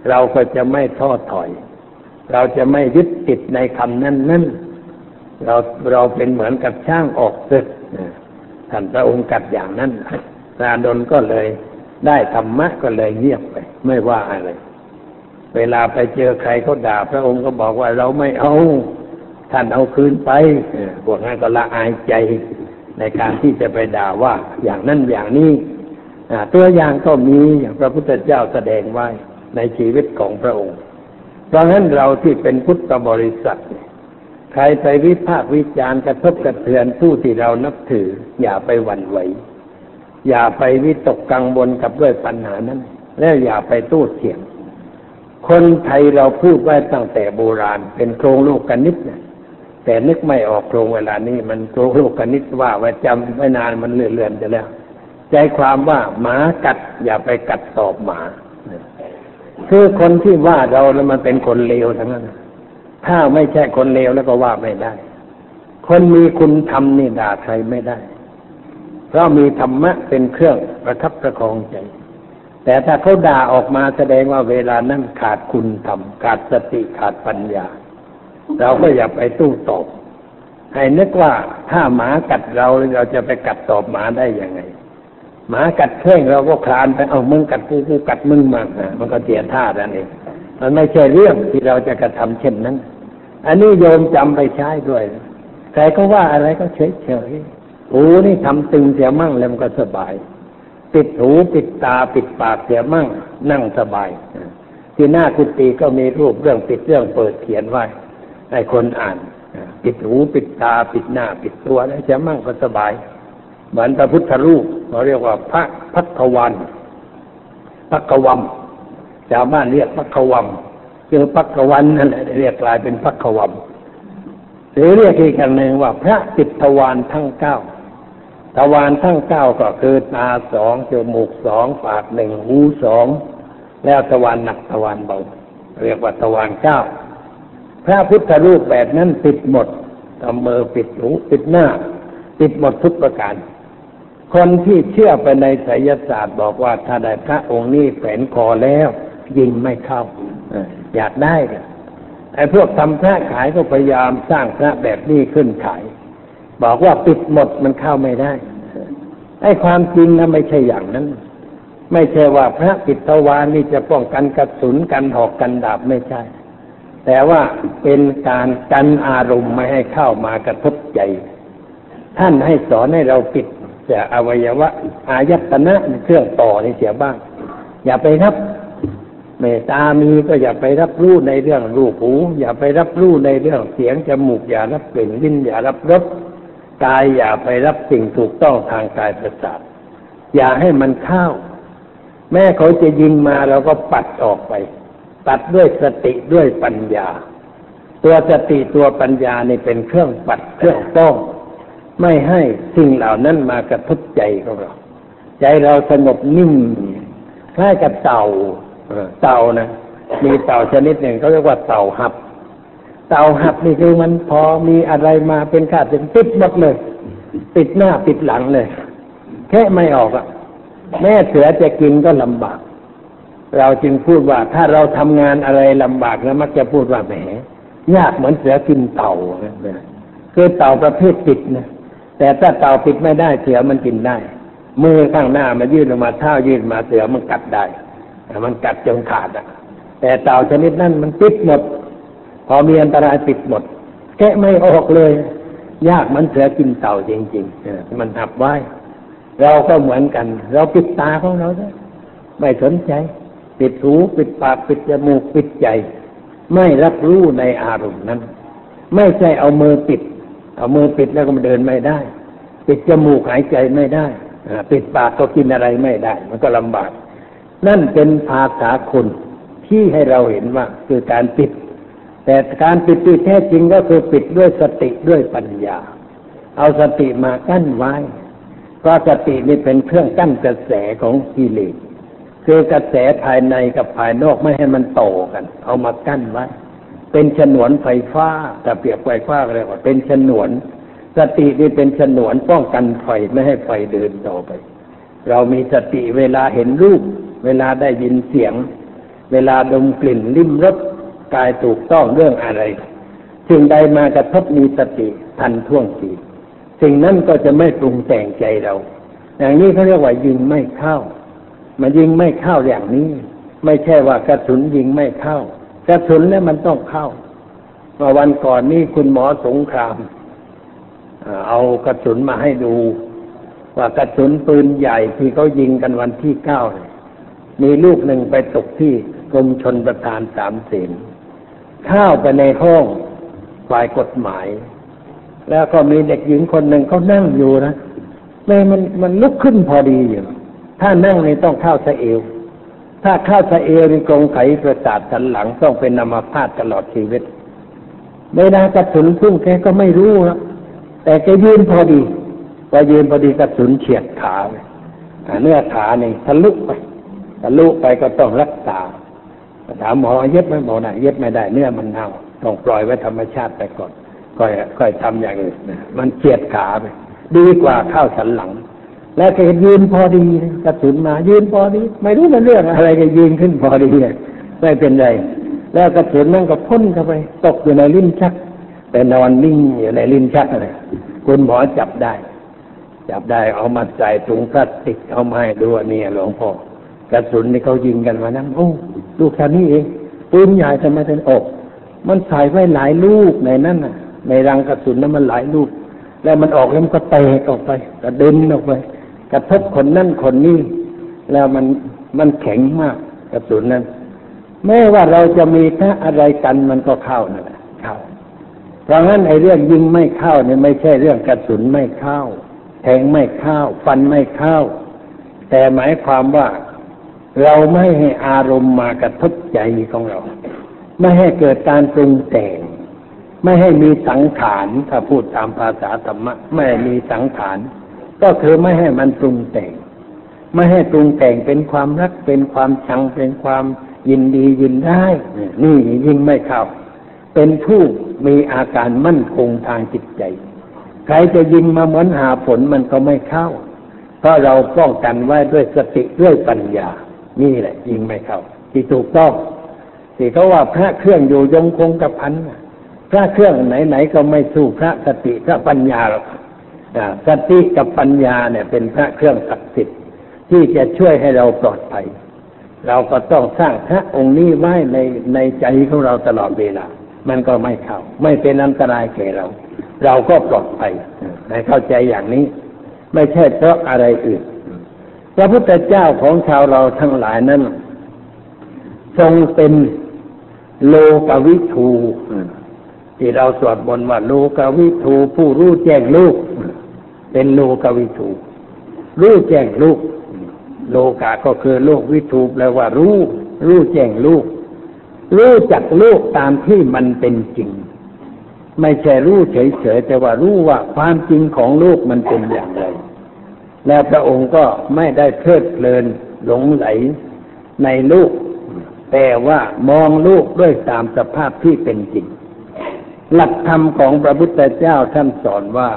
Speaker 1: เราก็จะไม่ท้อถอย เราจะไม่ยึดติดในคำนั้นนั้นเราเราเป็นเหมือนกับช่างออกศึกท่านพระองค์กัดอย่างนั้นพระดนก็เลยได้ธรรมะก็เลยเงียบไป ไม่ว่าอะไร เวลาไปเจอใครเขาด่า พระองค์ก็บอกว่าเราไม่เอา ท่านเอาคืนไปพวกนั้นก็ละอายใจในการที่จะไปด่าว่าอย่างนั้นอย่างนี้ตัวอย่างก็มีอย่างพระพุทธเจ้าแสดงไว้ในชีวิตของพระองค์ เพราะฉะนั้นเราที่เป็นพุทธบริษัท ใครไปวิพากษ์วิจารณ์กระทบกระเทือนผู้ที่เรานับถือ อย่าไปหวั่นไหว อย่าไปวิตกกังวลกับด้วยปัญหานั้น แล้วอย่าไปตู้เถียง คนไทยเราพูดไว้ตั้งแต่โบราณ เป็นโครงโลกกนิดนะแต่นึกไม่ออกโครงเวลานี้มันโครงโลกกนิดว่าไว้จำไม่นานมันเลื่อนๆจะแล้ว ใจความว่าหมากัดอย่าไปกัดตอบหมา คือคนที่ว่าเราแล้วมันเป็นคนเลวทั้งนั้น ถ้าไม่ใช่คนเลวแล้วก็ว่าไม่ได้ คนมีคุณธรรมนี่ด่าใครไม่ได้ เพราะมีธรรมะเป็นเครื่องประทับประคองใจ แต่ถ้าเขาด่าออกมาแสดงว่าเวลานั้นขาดคุณธรรม ขาดสติขาดปัญญา เราก็อย่าไปตู้ตอบให้นึกว่าถ้าหมากัดเราเราจะไปกัดตอบหมาได้ยังไง หมากัดแข้งเราก็คลานไปเอามึงกัดกูกูกัดมึงมานะมันก็เสียท่าแล้วนี่มันไม่ใช่เรื่องที่เราจะกระทำเช่นนั้น อันนี้โยมจำไปใช้ด้วยใครก็ว่าอะไรก็เฉยเฉยหูนี่ทำตึงเสียมั่งแล้วมันก็สบาย ปิดหูปิดตาปิดปากเสียมั่ง นั่งสบายที่หน้ากุฏิก็มีรูปเรื่องปิดเรื่องเปิดเขียนไว้ให้คนอ่าน ปิดหูปิดตาปิดหน้า ปิดตัวแล้วเสียมั่งก็สบาย เหมือนพระพุทธรูปเราเรียกว่าพระพักวันพักวัมชาวบ้านเรียกพักวัมคือพักวันนั่นแหละเรียกกลายเป็นพักวัมหรือเรียกอีกอย่างหนึ่งว่าพระจิตทวารทั้งเก้าทวารทั้งเก้าก็คือตาสองจมูกสองปากหนึ่งหูสองแล้วทวารหนักทวารเบา เรียกว่าทวารเก้าพระพุทธรูปแบบนั้นปิดหมดทำมือปิดหูปิดหน้า ปิดหมดทุกประการ คนที่เชื่อไปในไสยศาสตร์บอกว่าถ้าได้พระองค์นี้แฝนคอแล้ว ยิงไม่เข้าอยากได้ไอ้พวกทำพระขายก็พยายามสร้างพระแบบนี้ขึ้นขาย บอกว่าปิดหมดมันเข้าไม่ได้ไอ้ความจริงนะไม่ใช่อย่างนั้น ไม่ใช่ว่าพระปิดทวารนี่จะป้องกันกระสุนกันหอกกันดาบไม่ใช่ แต่ว่าเป็นการกันอารมณ์ไม่ให้เข้ามากระทบใจ ท่านให้สอนให้เราปิด แต่อวัยวะอายตนะเครื่องต่อในเสียบ้าง อย่าไปรับเมตตามีก็อย่าไปรับรู้ในเรื่องรูปหู อย่าไปรับรู้ในเรื่องเสียงจมูกอย่ารับกลิ่นลิ้นอย่ารับรสกายอย่าไปรับสิ่งถูกต้องทางกายประสาทอย่าให้มันเข้าแม้เขาจะยิงมาเราก็ปัดออกไป ปัดด้วยสติด้วยปัญญา ตัวสติตัวปัญญานี่เป็นเครื่องปัดเครื่องป้อง ไม่ให้สิ่งเหล่านั้นมากระทบใจของเรา ใจเราสงบนิ่งคล้ายกับเต่าเต่านะมีเต่าชนิดหนึ่งเขาเรียกว่าเต่าหับ เต่าหับนี่คือมันพอมีอะไรมาเป็นขาดเป็นปิดหมดเลย ปิดหน้าปิดหลังเลย แค่ไม่ออกอะแม่เสือจะกินก็ลำบาก เราจึงพูดว่าถ้าเราทำงานอะไรลำบากแล้วมักจะพูดว่าแหมยากเหมือนเสือกินเต่าคือเต่าประเภทปิดนะ แต่ถ้าเต่าปิดไม่ได้เสือมันกินได้ มือข้างหน้ามันยื่นออกมาเท้ายื่นมาเสือมันกัดได้มันกัดจนขาดอะ แต่เต่าชนิดนั้นมันปิดหมด พอมีอันตรายปิดหมดแกะไม่ออกเลย ยากมันเสือกินเต่าจริงๆมันหับไว้ เราก็เหมือนกัน เราปิดตาของเราด้ไม่สนใจ ปิดหูปิดปากปิดจมูกปิดใจ ไม่รับรู้ในอารมณ์นั้น ไม่ใช่เอามือปิด เอามือปิดแล้วก็มันเดินไม่ได้ ปิดจมูกหายใจไม่ได้ปิดปากก็กินอะไรไม่ได้ มันก็ลำบาก นั่นเป็นภาษาคนที่ให้เราเห็นว่าคือการปิด แต่การปิดที่แท้จริงก็คือปิดด้วยสติด้วยปัญญา เอาสติมากั้นไว้เพราะสตินี่เป็นเครื่องกั้นกระแสของกิเลสคือกระแสภายในกับภายนอกไม่ให้มันโตกัน เอามากั้นไว้ เป็นฉนวนไฟฟ้าแต่เปรียบไฟฟ้าอะไรว่าเป็นฉนวน สตินี่เป็นฉนวนป้องกันไฟไม่ให้ไฟเดินต่อไป เรามีสติเวลาเห็นรูป เวลาได้ยินเสียง เวลาดมกลิ่นลิ้มรสกายถูกต้องเรื่องอะไรสิ่งใดมากระทบมีสติทันท่วงทีสิ่งนั้นก็จะไม่ปรุงแต่งใจเรา อย่างนี้เขาเรียกว่ายิงไม่เข้า มันยิงไม่เข้าอย่างนี้ ไม่ใช่ว่ากระสุนยิงไม่เข้า กระสุนเนี่ยมันต้องเข้าเมื่อวันก่อนนี้คุณหมอสงครามเอากระสุนมาให้ดู ว่ากระสุนปืนใหญ่ที่เขายิงกันวันที่เก้ามีลูกหนึ่งไปตกที่กรมชนประธานสามเสนเข้าไปในห้องฝ่ายกฎหมาย แล้วก็มีเด็กหญิงคนหนึ่งเขานั่งอยู่นะเลยมันมันลุกขึ้นพอดีอยู่ถ้านั่งนี่ต้องเข้าสะเอว ถ้าเข้าสะเอวในกรงไขประสาทสันหลังต้องเป็นนามาพาดตลอดชีวิตเวลากระสุนพุ่งแกก็ไม่รู้นะแต่แกยืนพอดีพอยืนพอดีกระสุนเฉียดขาเนื้อขาเนี่ยทะลุไปทะลุไปก็ต้องรักษาถามหมอเย็บไหมหมอไหนเย็บไม่ได้เนื้อมันเน่าต้องปล่อยไว้ธรรมชาติไปก่อนค่อยค่อยทำอย่างอื่นมันเฉียดขาไปดีกว่าข้าวสันหลัง แล้วก็ยืนพอดีกระสุนมา ยืนพอดี ไม่รู้มันเรื่องอะไรก็ยืนขึ้นพอดีไม่เป็นไร แล้วกระสุนนั่นก็พ่นเข้าไป ตกอยู่ในลิ้นชักแต่นอนนิ่งอยู่ในลิ้นชักอะไรคุณหมอจับได้ จับได้เอามาใส่ถุงพลาสติกเอามาให้ดูนี่หลวงพ่อกระสุนที่เขายิงกันมานั้นโอ้ลูกแค่นี้เองปืนใหญ่ทำไมถึงอก มันใส่ไว้หลายลูกในนั้นน่ะ ในรังกระสุนนั้นมันหลายลูก แล้วมันออกแล้วมันก็เตะออกไปกระเด็นออกไป กระทบคนนั่นคนนี้แล้วมันมันแข็งมากกระสุนนั้น แม้ว่าเราจะมีถ้าอะไรกันมันก็เข้านั่นแหละเข้า เพราะงั้นไอ้เรื่องยิงไม่เข้าเนี่ยไม่ใช่เรื่องกระสุนไม่เข้า แทงไม่เข้า ฟันไม่เข้า แต่หมายความว่าเราไม่ให้อารมณ์มากระทบใจของเรา ไม่ให้เกิดการปรุงแต่ง ไม่ให้มีสังขารถ้าพูดตามภาษาธรรมะ ไม่มีสังขาร ก็คือไม่ให้มันปรุงแต่ง ไม่ให้ปรุงแต่งเป็นความรักเป็นความชังเป็นความยินดียินได้นี่ยิ่งไม่เข้าเป็นผู้มีอาการมั่นคงทางจิตใจ ใครจะยิงมาเหมือนหาผลมันก็ไม่เข้า เพราะเราป้องกันไว้ด้วยสติด้วยปัญญา นี่แหละ ยิงไม่เข้า ที่ถูกต้องที่เขาว่าพระเครื่องอยู่ยงคงกระพันพระเครื่องไหนๆก็ไม่สู้พระสติพระปัญญาหรอก สติกับปัญญาเนี่ยเป็นพระเครื่องศักดิ์สิทธิ์ที่จะช่วยให้เราปลอดภัย เราก็ต้องสร้างพระองค์นี้ไว้ในในใจของเราตลอดเวลา มันก็ไม่เข้า ไม่เป็นอันตรายแก่เรา เราก็ปลอดภัยให้เข้าใจอย่างนี้ ไม่ใช่เพราะอะไรอื่น พระพุทธเจ้าของชาวเราทั้งหลายนั้น ทรงเป็นโลกวิทูที่เราสวดบนว่าโลกวิทูผู้รู้แจ้งลูก เป็นโลกวิทูรู้แจ้งลูกโลกาก็คือโลกวิทูแปลว่ารู้รู้แจ้งลูกรู้จักลูกตามที่มันเป็นจริง ไม่ใช่รู้เฉยๆแต่ว่ารู้ว่าความจริงของลูกมันเป็นอย่างไร แล้วพระองค์ก็ไม่ได้เพลิดเพลินหลงไหลในลูกแต่ว่ามองลูกด้วยตามสภาพที่เป็นจริง หลักธรรมของพระพุทธเจ้าท่านสอนว่า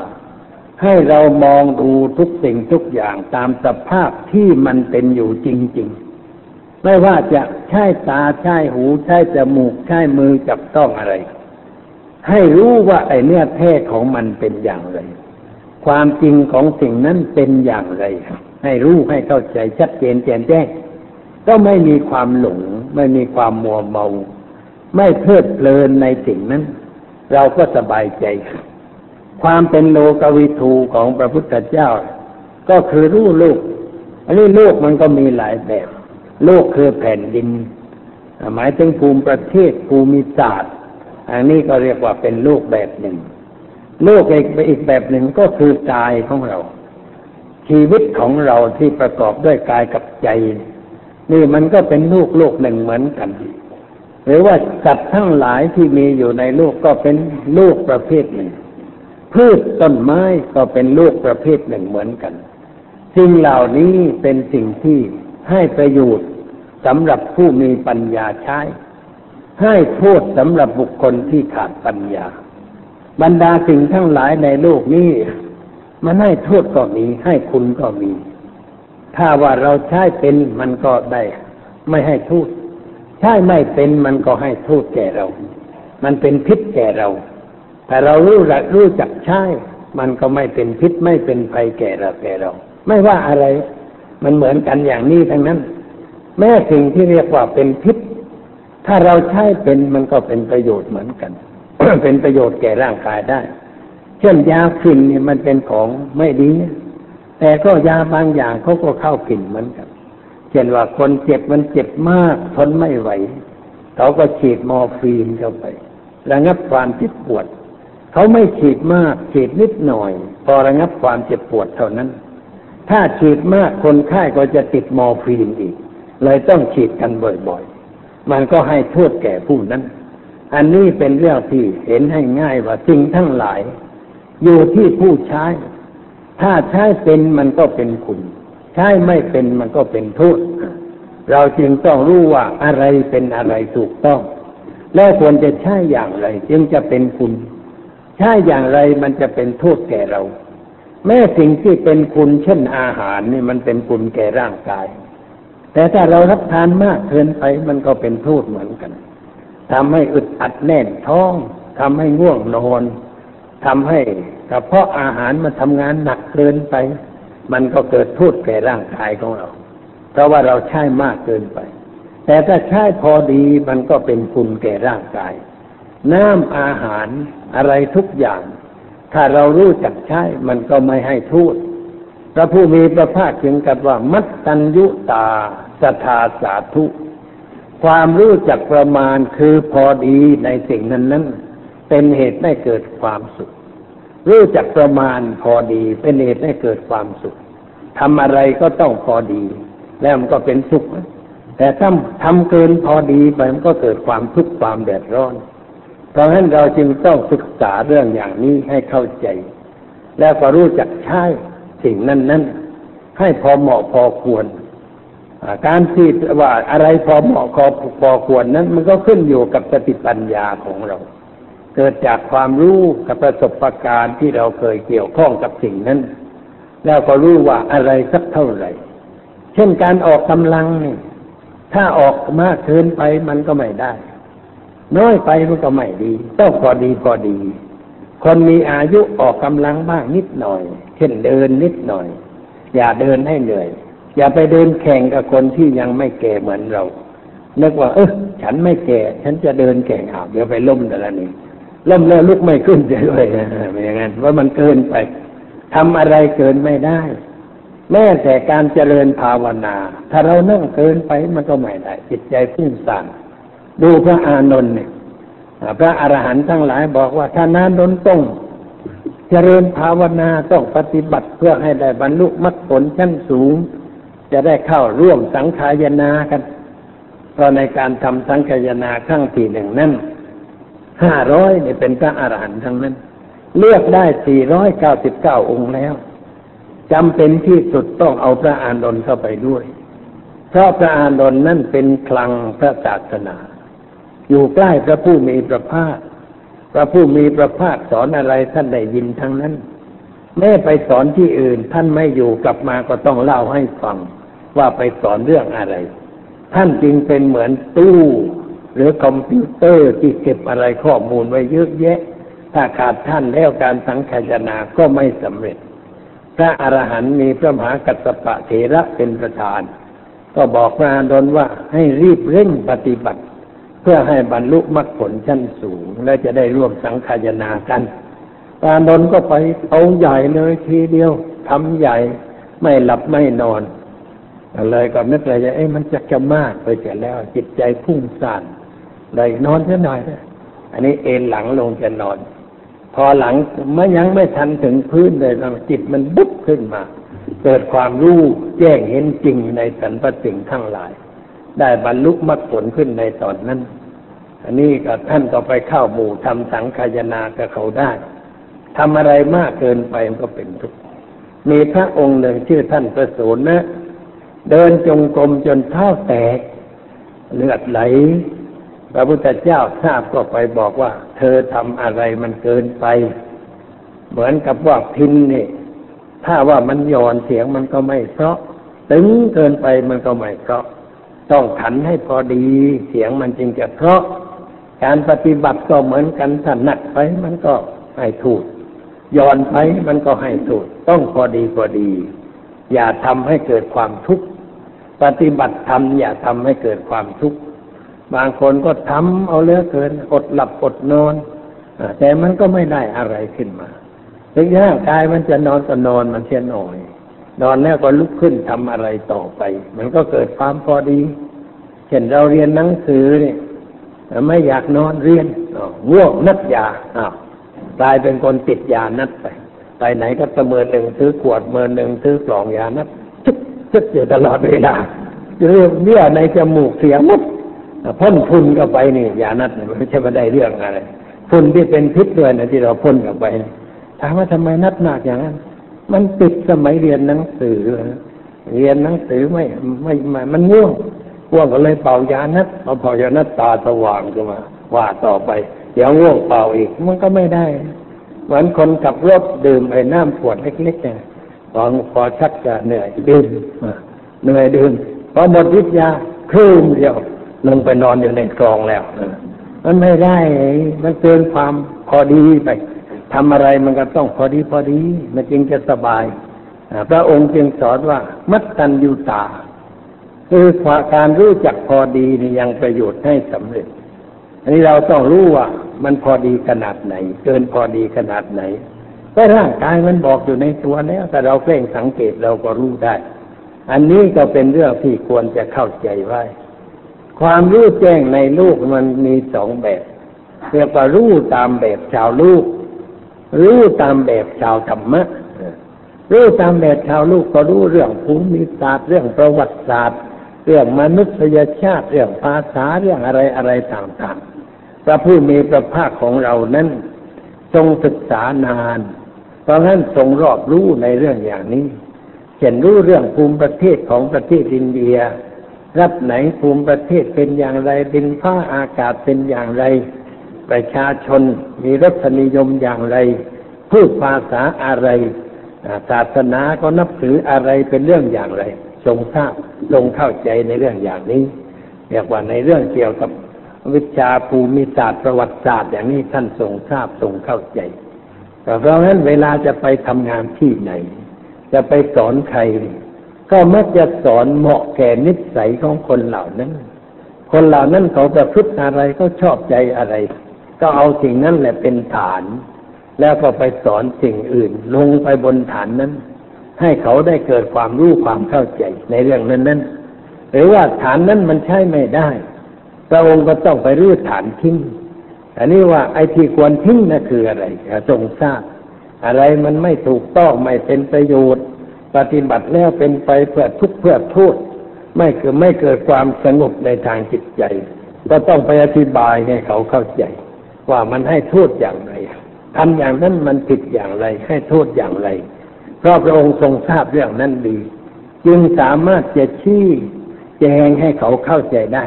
Speaker 1: ให้เรามองดูทุกสิ่งทุกอย่างตามสภาพที่มันเป็นอยู่จริง ๆ ไม่ว่าจะใช้ตาใช้หูใช้จมูกใช้มือจับต้องอะไร ให้รู้ว่าไอ้เนื้อแท้ของมันเป็นอย่างไร ความจริงของสิ่งนั้นเป็นอย่างไร ให้รู้ให้เข้าใจชัดเจนแจ่มแจ้งก็ไม่มีความหลง ไม่มีความมัวเมา ไม่เพลิดเพลินในสิ่งนั้น เราก็สบายใจ ความเป็นโลกวิทูของพระพุทธเจ้า ก็คือรู้โลกอันนี้โลกมันก็มีหลายแบบโลกคือแผ่นดิน หมายถึงภูมิประเทศภูมิศาสตร์ อันนี้ก็เรียกว่าเป็นโลกแบบหนึ่ง โลกอีกอีกแบบหนึ่งก็คือกายของเรา ชีวิตของเราที่ประกอบด้วยกายกับใจ นี่มันก็เป็นลูกโลกหนึ่งเหมือนกัน หรือว่าสัตว์ทั้งหลายที่มีอยู่ในโลกก็เป็นลูกประเภทหนึ่ง พืชต้นไม้ก็เป็นลูกประเภทหนึ่งเหมือนกัน สิ่งเหล่านี้เป็นสิ่งที่ให้ประโยชน์สำหรับผู้มีปัญญาใช้ ให้โทษสำหรับบุคคลที่ขาดปัญญา บรรดาสิ่งทั้งหลายในโลกนี้มันให้โทษก็มี ให้คุณก็มี ถ้าว่าเราใช้เป็นมันก็ได้ ไม่ให้โทษใช้ไม่เป็นมันก็ให้โทษแก่เรา มันเป็นพิษแก่เรา แต่เรารู้รู้จักใช้มันก็ไม่เป็นพิษไม่เป็นภัยแก่เราแก่เรา ไม่ว่าอะไร มันเหมือนกันอย่างนี้ทั้งนั้น แม้สิ่งที่เรียกว่าเป็นพิษ ถ้าเราใช้เป็นมันก็เป็นประโยชน์เหมือนกัน เป็นประโยชน์แก่ร่างกายได้ เช่นยาฟินเนี่ยมันเป็นของไม่ดี แต่ก็ยาบางอย่างเขาก็เข้ากินเหมือนกัน เช่นว่าคนเจ็บมันเจ็บมากทนไม่ไหวเขาก็ฉีดมอร์ฟีนเข้าไประงับความเจ็บปวด เขาไม่ฉีดมากฉีดนิดหน่อย พอระงับความเจ็บปวดเท่านั้น ถ้าฉีดมากคนไข้ก็จะติดมอร์ฟีนอีก เลยต้องฉีดกันบ่อยๆ มันก็ให้โทษแก่ผู้นั้น อันนี้เป็นเรื่องที่เห็นให้ง่ายว่าสิ่งทั้งหลาย อยู่ที่ผู้ใช้ ถ้าใช้เป็นมันก็เป็นคุณใช้ไม่เป็นมันก็เป็นโทษเราจึงต้องรู้ว่าอะไรเป็นอะไรถูกต้อง และควรจะใช้อย่างไร จึงจะเป็นคุณ ใช่อย่างไรมันจะเป็นโทษแก่เรา แม้สิ่งที่เป็นคุณเช่นอาหารนี่มันเป็นคุณแก่ร่างกาย แต่ถ้าเรารับทานมากเกินไปมันก็เป็นโทษเหมือนกันทำให้อึดอัดแน่นท้องทำให้ง่วงนอนทำให้กระเพาะอาหารมันทำงานหนักเกินไป มันก็เกิดโทษแก่ร่างกายของเรา เพราะว่าเราใช้มากเกินไป แต่ถ้าใช้พอดีมันก็เป็นคุณแก่ร่างกาย น้ำอาหารอะไรทุกอย่าง ถ้าเรารู้จักใช้มันก็ไม่ให้ทูตพระผู้มีพระภาคจึงกับว่า มัตตัญยุตาสทาสาธุ ความรู้จักประมาณคือพอดีในสิ่งนั้นนั้นเป็นเหตุให้เกิดความสุข รู้จักประมาณพอดีเป็นเหตุให้เกิดความสุขทำอะไรก็ต้องพอดี แล้วมันก็เป็นสุข แต่ถ้าทำเกินพอดีไปมันก็เกิดความทุกข์ความเดือดร้อน เพราะฉะนั้นเราจึงต้องศึกษาเรื่องอย่างนี้ให้เข้าใจ แล้วก็รู้จักใช้สิ่งนั้นนั้นให้พอเหมาะพอควร การที่ว่าอะไรพอเหมาะพอพอควรนั้น มันก็ขึ้นอยู่กับสติปัญญาของเรา เกิดจากความรู้กับประสบการณ์ที่เราเคยเกี่ยวข้องกับสิ่งนั้น แล้วก็รู้ว่าอะไรสักเท่าไหร่ เช่นการออกกำลังนี่ถ้าออกมากเกินไปมันก็ไม่ได้ น้อยไปมันก็ไม่ดี ต้องพอดีพอดี คนมีอายุออกกำลังบ้างนิดหน่อย เช่นเดินนิดหน่อย อย่าเดินให้เหนื่อย อย่าไปเดินแข่งกับคนที่ยังไม่แก่เหมือนเรานึกว่า เออฉันไม่แก่ ฉันจะเดินแข่งอ้าวเดี๋ยวไปล้มแต่ละนี่ล้มแล้วลุกไม่ขึ้นเลยไม่อย่างนั้นว่ามันเกินไปทำอะไรเกินไม่ได้ แม้แต่การเจริญภาวนา ถ้าเรานั่งเกินไปมันก็ไม่ได้จิตใจพุ่งสั่น ดูพระอานนท์เนี่ยพระอรหันต์ทั้งหลายบอกว่าถ้านานนต้องเจริญภาวนาต้องปฏิบัติเพื่อให้ได้บรรลุมรรคผลชั้นสูง จะได้เข้าร่วมสังขายนากันเพราะในการทำสังขายนาครั้งที่หนึ่งนั้นห้าร้อยเนี่ยเป็นพระอรหันต์ทั้งนั้น เลือกได้สี่ร้อยเก้าสิบเก้าองค์แล้วจำเป็นที่สุดต้องเอาพระอานนท์เข้าไปด้วย เพราะพระอานนท์นั่นเป็นคลังพระศาสนา อยู่ใกล้พระผู้มีพระภาค พระผู้มีพระภาคสอนอะไรท่านได้ยินทั้งนั้น แม่ไปสอนที่อื่น ท่านไม่อยู่กลับมาก็ต้องเล่าให้ฟัง ว่าไปสอนเรื่องอะไร ท่านจึงเป็นเหมือนตู้ หรือคอมพิวเตอร์ที่เก็บอะไรข้อมูลไว้เยอะแยะ ถ้าขาดท่านแล้วการสังขยนาก็ไม่สำเร็จ พระอรหันต์มีพระมหากัสสปะเถระเป็นประธาน ก็บอกพระอานนท์ว่าให้รีบเร่งปฏิบัติ พื่อให้บรรลุมรรคผลชั้นสูง และจะได้ร่วมสังขยนากันพระอานนท์ก็ไปเอาใหญ่เลยทีเดียวทำใหญ่ไม่หลับไม่นอนเลยก็นึกเลยจะเอ้มันจะจะมากไปเสียแล้ว จิตใจพุ่งซ่นเลยนอนเสียหน่อยอันนี้เอนหลังลงจะนอน พอหลังไม่ยังไม่ทันถึงพื้นเลยจิตมันบุ๊บขึ้นมา เกิดความรู้แจ้งเห็นจริงในสรรพสิ่งทั้งหลาย ได้บรรลุมรรคผลขึ้นในตอนนั้น อันนี้ก็ท่านก็ไปเข้าหมู่ทำสังขายนากับเขาได้ทำอะไรมากเกินไปมันก็เป็นทุกข์มีพระองค์หนึ่งชื่อท่านประสูนนะ เดินจงกรมจนเท้าแตก เลือดไหล พระพุทธเจ้าทราบก็ไปบอกว่า เธอทำอะไรมันเกินไป เหมือนกับว่าพินนี่ถ้าว่ามันย่อนเสียงมันก็ไม่เพราะ ตึงเกินไปมันก็ไม่เพราะ ต้องขันให้พอดีเสียงมันจึงจะเพราะ การปฏิบัติก็เหมือนกันถ้าหนักไปมันก็ให้ถูกย่อนไปมันก็ให้ถูกต้องพอดีพอดี อย่าทำให้เกิดความทุกข์ปฏิบัติธรรมอย่าทำให้เกิดความทุกข์บางคนก็ทำเอาเลือเกินอดหลับอดนอนแต่มันก็ไม่ได้อะไรขึ้นมาถึงร่างกายมันจะนอนก็นอนมันเชียหน่อย นอนแล้วก็ลุกขึ้นทำอะไรต่อไป มันก็เกิดความพอดี เช่นเราเรียนหนังสือเนี่ยไม่อยากนอนเรียนง่วงนัดยาอ้าวกลายเป็นคนติดยานัดไป ไปไหนก็ประเมินหนึ่งซื้อขวดเมินหนึ่งซื้อกล่องยานัดซึกอยู่ตลอดเวลาเรื่องเบี้ยในจมูกเสียมุดพ่นฝุ่นก็ไปนี่ยานัดไม่ใช่มาได้เรื่องอะไรฝุ่นที่เป็นพิษด้วยนะที่เราพ่นกับไปถามว่าทำไมนัดหนักอย่างนั้น มันติดสมัยเรียนหนังสือ เรียนหนังสือไม่ไม่ไม่มันง่วงง่วงก็เลยเป่ายานัดพอเป่ายานัดตาสว่างขึ้นมาว่าต่อไปเดี๋ยวง่วงเป่าอีก มันก็ไม่ได้ เหมือนคนขับรถดื่มไอ้น้ำขวดเล็กๆเนี่ยพอพอชักจะเหนื่อยดื่มเหนื่อยดื่มพอหมดวิทยาคลื่นเดียวลงไปนอนอยู่ในคลองแล้วมันไม่ได้ มันเกินความพอดีไป ทำอะไรมันก็ต้องพอดีพอดีมันจึงจะสบายพระองค์จึงสอนว่า มัตตัญญูตา คือการรู้จักพอดีนี่ยังประโยชน์ให้สำเร็จ อันนี้เราต้องรู้ว่า มันพอดีขนาดไหน เกินพอดีขนาดไหนแต่ร่างกายมันบอกอยู่ในตัวแล้วแต่เราเพ่งสังเกตเราก็รู้ได้ อันนี้ก็เป็นเรื่องที่ควรจะเข้าใจไว้ ความรู้แจ้งในลูกมันมีสองแบบเรียกว่ารู้ตามแบบชาวลูก รู้ตามแบบชาวธรรมะรู้ตามแบบชาวลูกก็รู้เรื่องภูมิศาสตร์เรื่องประวัติศาสตร์ เรื่องมนุษยชาติเรื่องภาษาเรื่องอะไรอะไรต่างๆ พระผู้มีพระภาคของเรานั้นทรงศึกษานาน เพราะฉะนั้นทรงรอบรู้ในเรื่องอย่างนี้เห็นรู้เรื่องภูมิประเทศของประเทศอินเดีย รับไหนภูมิประเทศเป็นอย่างไรดินฟ้าอากาศเป็นอย่างไร ประชาชนมีรสนิยมอย่างไร พูดภาษาอะไรศาสนาก็นับถืออะไรเป็นเรื่องอย่างไร ทรงทราบทรงเข้าใจในเรื่องอย่างนี้เรียกว่าในเรื่องเกี่ยวกับวิชาภูมิศาสตร์ประวัติศาสตร์ อย่างนี้ท่านทรงทราบทรงเข้าใจเพราะฉะนั้นเวลาจะไปทำงานที่ไหน จะไปสอนใคร ก็มักจะสอนเหมาะแก่นิสัยของคนเหล่านั้น คนเหล่านั้นเขาประพฤติอะไรก็ชอบใจอะไร ก็เอาสิ่งนั้นแหละเป็นฐาน แล้วก็ไปสอนสิ่งอื่น ลงไปบนฐานนั้น ให้เขาได้เกิดความรู้ความเข้าใจในเรื่องนั้นนั้นหรือว่าฐานนั้นมันใช้ไม่ได้ พระองค์ก็ต้องไปรื้อฐานทิ้งอันนี้ว่าไอ้ที่ควรทิ้งนั่นคืออะไรทรงทราบ อะไรมันไม่ถูกต้องไม่เป็นประโยชน์ ปฏิบัติแล้วเป็นไปเพื่อทุกข์เพื่อโทษไม่คือไม่เกิดความสงบในทางจิตใจ ก็ต้องไปอธิบายให้เขาเข้าใจ ว่ามันให้โทษอย่างไรทำอย่างนั้นมันผิดอย่างไร ให้โทษอย่างไร เพราะพระองค์ทรงทราบเรื่องนั้นดี จึงสามารถจะชี้แจงให้เขาเข้าใจได้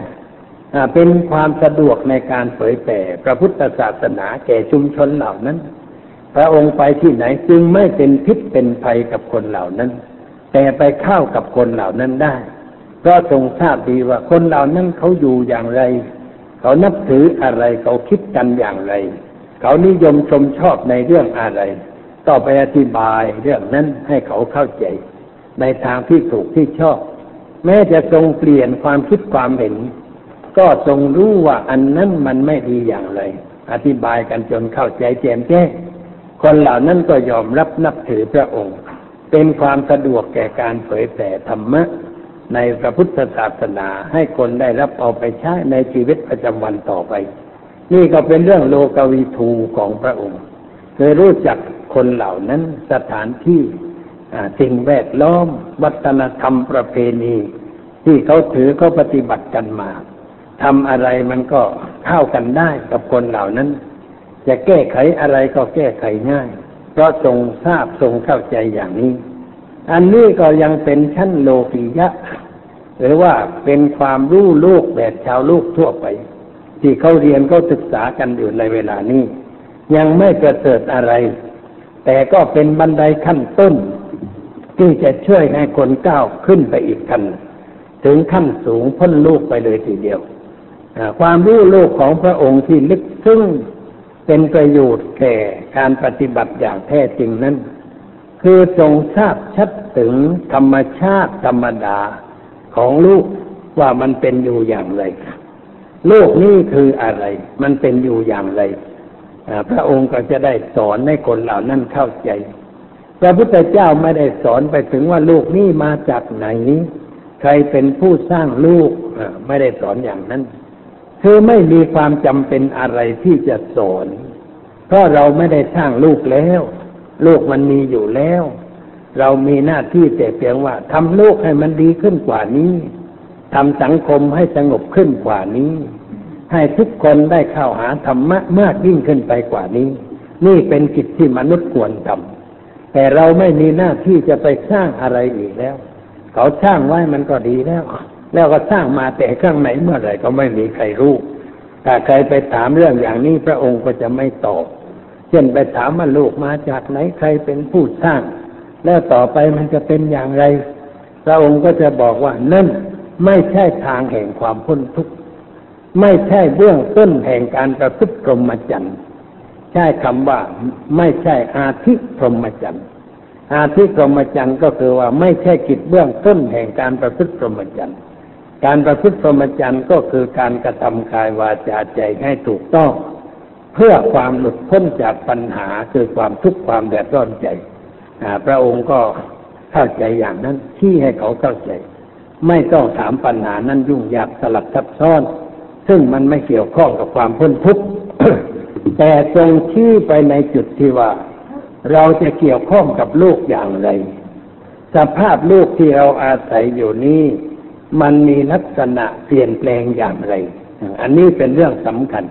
Speaker 1: เป็นความสะดวกในการเผยแผ่พระพุทธศาสนาแก่ชุมชนเหล่านั้น พระองค์ไปที่ไหนจึงไม่เป็นพิษเป็นภัยกับคนเหล่านั้น แต่ไปเข้ากับคนเหล่านั้นได้เพราะทรงทราบดีว่าคนเหล่านั้นเขาอยู่อย่างไร เขานับถืออะไรเขาคิดกันอย่างไร เขานิยมชมชอบในเรื่องอะไรต่อไปอธิบายเรื่องนั้นให้เขาเข้าใจ ในทางที่ถูกที่ชอบ แม้จะทรงเปลี่ยนความคิดความเห็น ก็ทรงรู้ว่าอันนั้นมันไม่ดีอย่างไร อธิบายกันจนเข้าใจแจ่มแจ้งคนเหล่านั้นก็ยอมรับนับถือพระองค์ เป็นความสะดวกแก่การเผยแผ่ธรรมะ ในพระพุทธศาสนาให้คนได้รับเอาไปใช้ในชีวิตประจำวันต่อไป นี่ก็เป็นเรื่องโลกวิทูของพระองค์เคยรู้จักคนเหล่านั้นสถานที่สิ่งแวดล้อม วัฒนธรรมประเพณี ที่เขาถือเขาปฏิบัติกันมาทำอะไรมันก็เข้ากันได้กับคนเหล่านั้น จะแก้ไขอะไรก็แก้ไขง่าย เพราะทรงทราบทรงเข้าใจอย่างนี้ อันนี้ก็ยังเป็นชั้นโลกียะ หรือว่าเป็นความรู้โลกแบบชาวโลกทั่วไป ที่เขาเรียนเขาศึกษากันอยู่ในเวลานี้ ยังไม่ประเสริฐอะไร แต่ก็เป็นบันไดขั้นต้น ที่จะช่วยให้คนก้าวขึ้นไปอีกขั้นถึงขั้นสูงพ้นโลกไปเลยทีเดียวความรู้โลกของพระองค์ที่ลึกซึ้งเป็นประโยชน์แก่การปฏิบัติอย่างแท้จริงนั้น คือทรงทราบชัดถึงธรรมชาติธรรมดาของลูกว่ามันเป็นอยู่อย่างไรโลกนี้คืออะไร มันเป็นอยู่อย่างไรพระองค์ก็จะได้สอนให้คนเหล่านั้นเข้าใจ พระพุทธเจ้าไม่ได้สอนไปถึงว่าโลกนี้มาจากไหน ใครเป็นผู้สร้างลูกไม่ได้สอนอย่างนั้น คือไม่มีความจำเป็นอะไรที่จะสอน เพราะเราไม่ได้สร้างลูกแล้ว โลกมันมีอยู่แล้ว เรามีหน้าที่แต่เพียงว่าทำลูกให้มันดีขึ้นกว่านี้ทำสังคมให้สงบขึ้นกว่านี้ ให้ทุกคนได้เข้าหาธรรมะมากยิ่งขึ้นไปกว่านี้ นี่เป็นกิจที่มนุษย์ควรทำแต่เราไม่มีหน้าที่จะไปสร้างอะไรอีกแล้ว เขาสร้างไว้มันก็ดีแล้ว แล้วก็สร้างมาแต่ข้างไหนเมื่อไหร่ก็ไม่มีใครรู้ถ้าใครไปถามเรื่องอย่างนี้พระองค์ก็จะไม่ตอบ เช่นไปถามว่าลูกมาจากไหนใครเป็นผู้สร้าง แล้วต่อไปมันจะเป็นอย่างไร พระองค์ก็จะบอกว่านั่นไม่ใช่ทางแห่งความพ้นทุกข์ไม่ใช่เบื้องต้นแห่งการประพฤติพรหมจรรย์ใช่คำว่าไม่ใช่อาทิพรหมจรรย์อาทิพรหมจรรย์ก็คือว่าไม่ใช่กิจเบื้องต้นแห่งการประพฤติพรหมจรรย์การประพฤติพรหมจรรย์ก็คือการกระทำกายวาจาใจให้ถูกต้อง เพื่อความหลุดพ้นจากปัญหาคือความทุกข์ความแดดร้อนใจพระองค์ก็เข้าใจอย่างนั้นที่ให้เขาเข้าใจ ไม่ต้องถามปัญหานั้นยุ่งยากสลับซับซ้อน ซึ่งมันไม่เกี่ยวข้องกับความพ้นทุกข์แต่ทรงชี้ไปในจุดที่ว่า เราจะเกี่ยวข้องกับโลกอย่างไร สภาพโลกที่เราอาศัยอยู่นี้มันมีลักษณะเปลี่ยนแปลงอย่างไร อันนี้เป็นเรื่องสำคัญ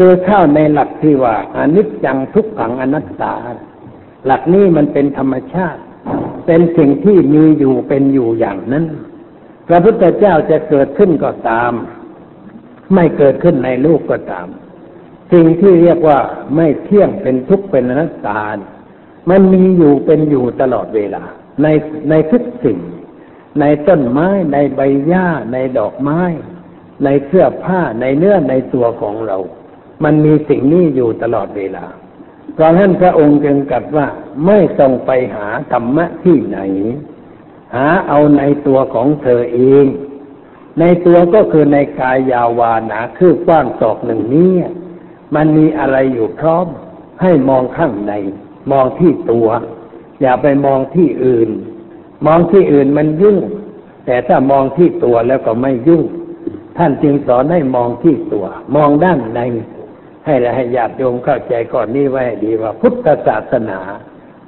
Speaker 1: คือเข้าในหลักที่ว่าอนิจจังทุกขังอนัตตา หลักนี้มันเป็นธรรมชาติ เป็นสิ่งที่มีอยู่เป็นอยู่อย่างนั้น พระพุทธเจ้าจะเกิดขึ้นก็ตาม ไม่เกิดขึ้นในลูกก็ตาม สิ่งที่เรียกว่าไม่เที่ยงเป็นทุกข์เป็นอนัตตา มันมีอยู่เป็นอยู่ตลอดเวลา ในในทุกสิ่ง ในต้นไม้ ในใบหญ้า ในดอกไม้ ในเสื้อผ้าในเนื้อในตัวของเรา มันมีสิ่งนี้อยู่ตลอดเวลา เพราะฉะนั้นพระองค์จึงกลับว่าไม่ต้องไปหาธรรมะที่ไหน หาเอาในตัวของเธอเอง ในตัวก็คือในกายยาวานาคือกว้างศอกหนึ่งนี้มันมีอะไรอยู่พร้อม ให้มองข้างใน มองที่ตัว อย่าไปมองที่อื่น มองที่อื่นมันยุ่ง แต่ถ้ามองที่ตัวแล้วก็ไม่ยุ่ง ท่านจึงสอนให้มองที่ตัว มองด้านใน ให้ให้ญาติโยมเข้าใจก่อนนี้ไว้ให้ดีว่า พุทธศาสนา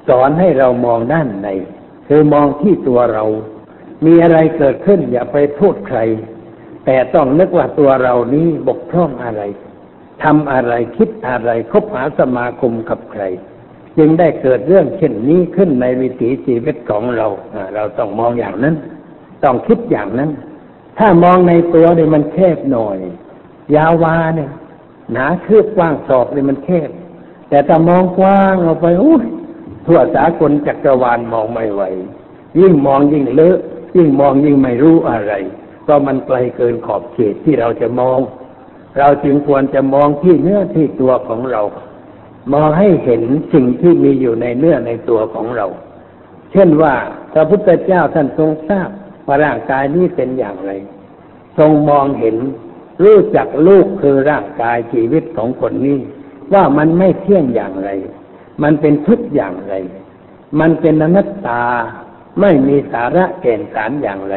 Speaker 1: สอนให้เรามองด้านใน คือมองที่ตัวเรา มีอะไรเกิดขึ้นอย่าไปโทษใคร แต่ต้องนึกว่าตัวเรานี้บกพร่องอะไรทำอะไรคิดอะไรคบหาสมาคมกับใคร จึงได้เกิดเรื่องเช่นนี้ขึ้นในวิถีชีวิตของเรา เราต้องมองอย่างนั้น ต้องคิดอย่างนั้น ถ้ามองในตัวเนี่ยมันแคบหน่อย ยาวาเนี่ย หนาคืบกว้างศอกเนี่ยมันแคบแต่ถ้ามองกว้างออกไปโอ้ยทั่วสากลจักรวาลมองไม่ไหว ยิ่งมองยิ่งเลอะ ยิ่งมองยิ่งไม่รู้อะไรก็มันไกลเกินขอบเขตที่เราจะมอง เราจึงควรจะมองที่เนื้อที่ตัวของเรา มองให้เห็นสิ่งที่มีอยู่ในเนื้อในตัวของเรา เช่นว่าพระพุทธเจ้าท่านทรงทราบว่าร่างกายนี้เป็นอย่างไร ทรงมองเห็น รู้จักลูกคือร่างกายชีวิตของคนนี้ ว่ามันไม่เที่ยงอย่างไร มันเป็นทุกอย่างไร มันเป็นอนัตตาไม่มีสาระแก่นสารอย่างไร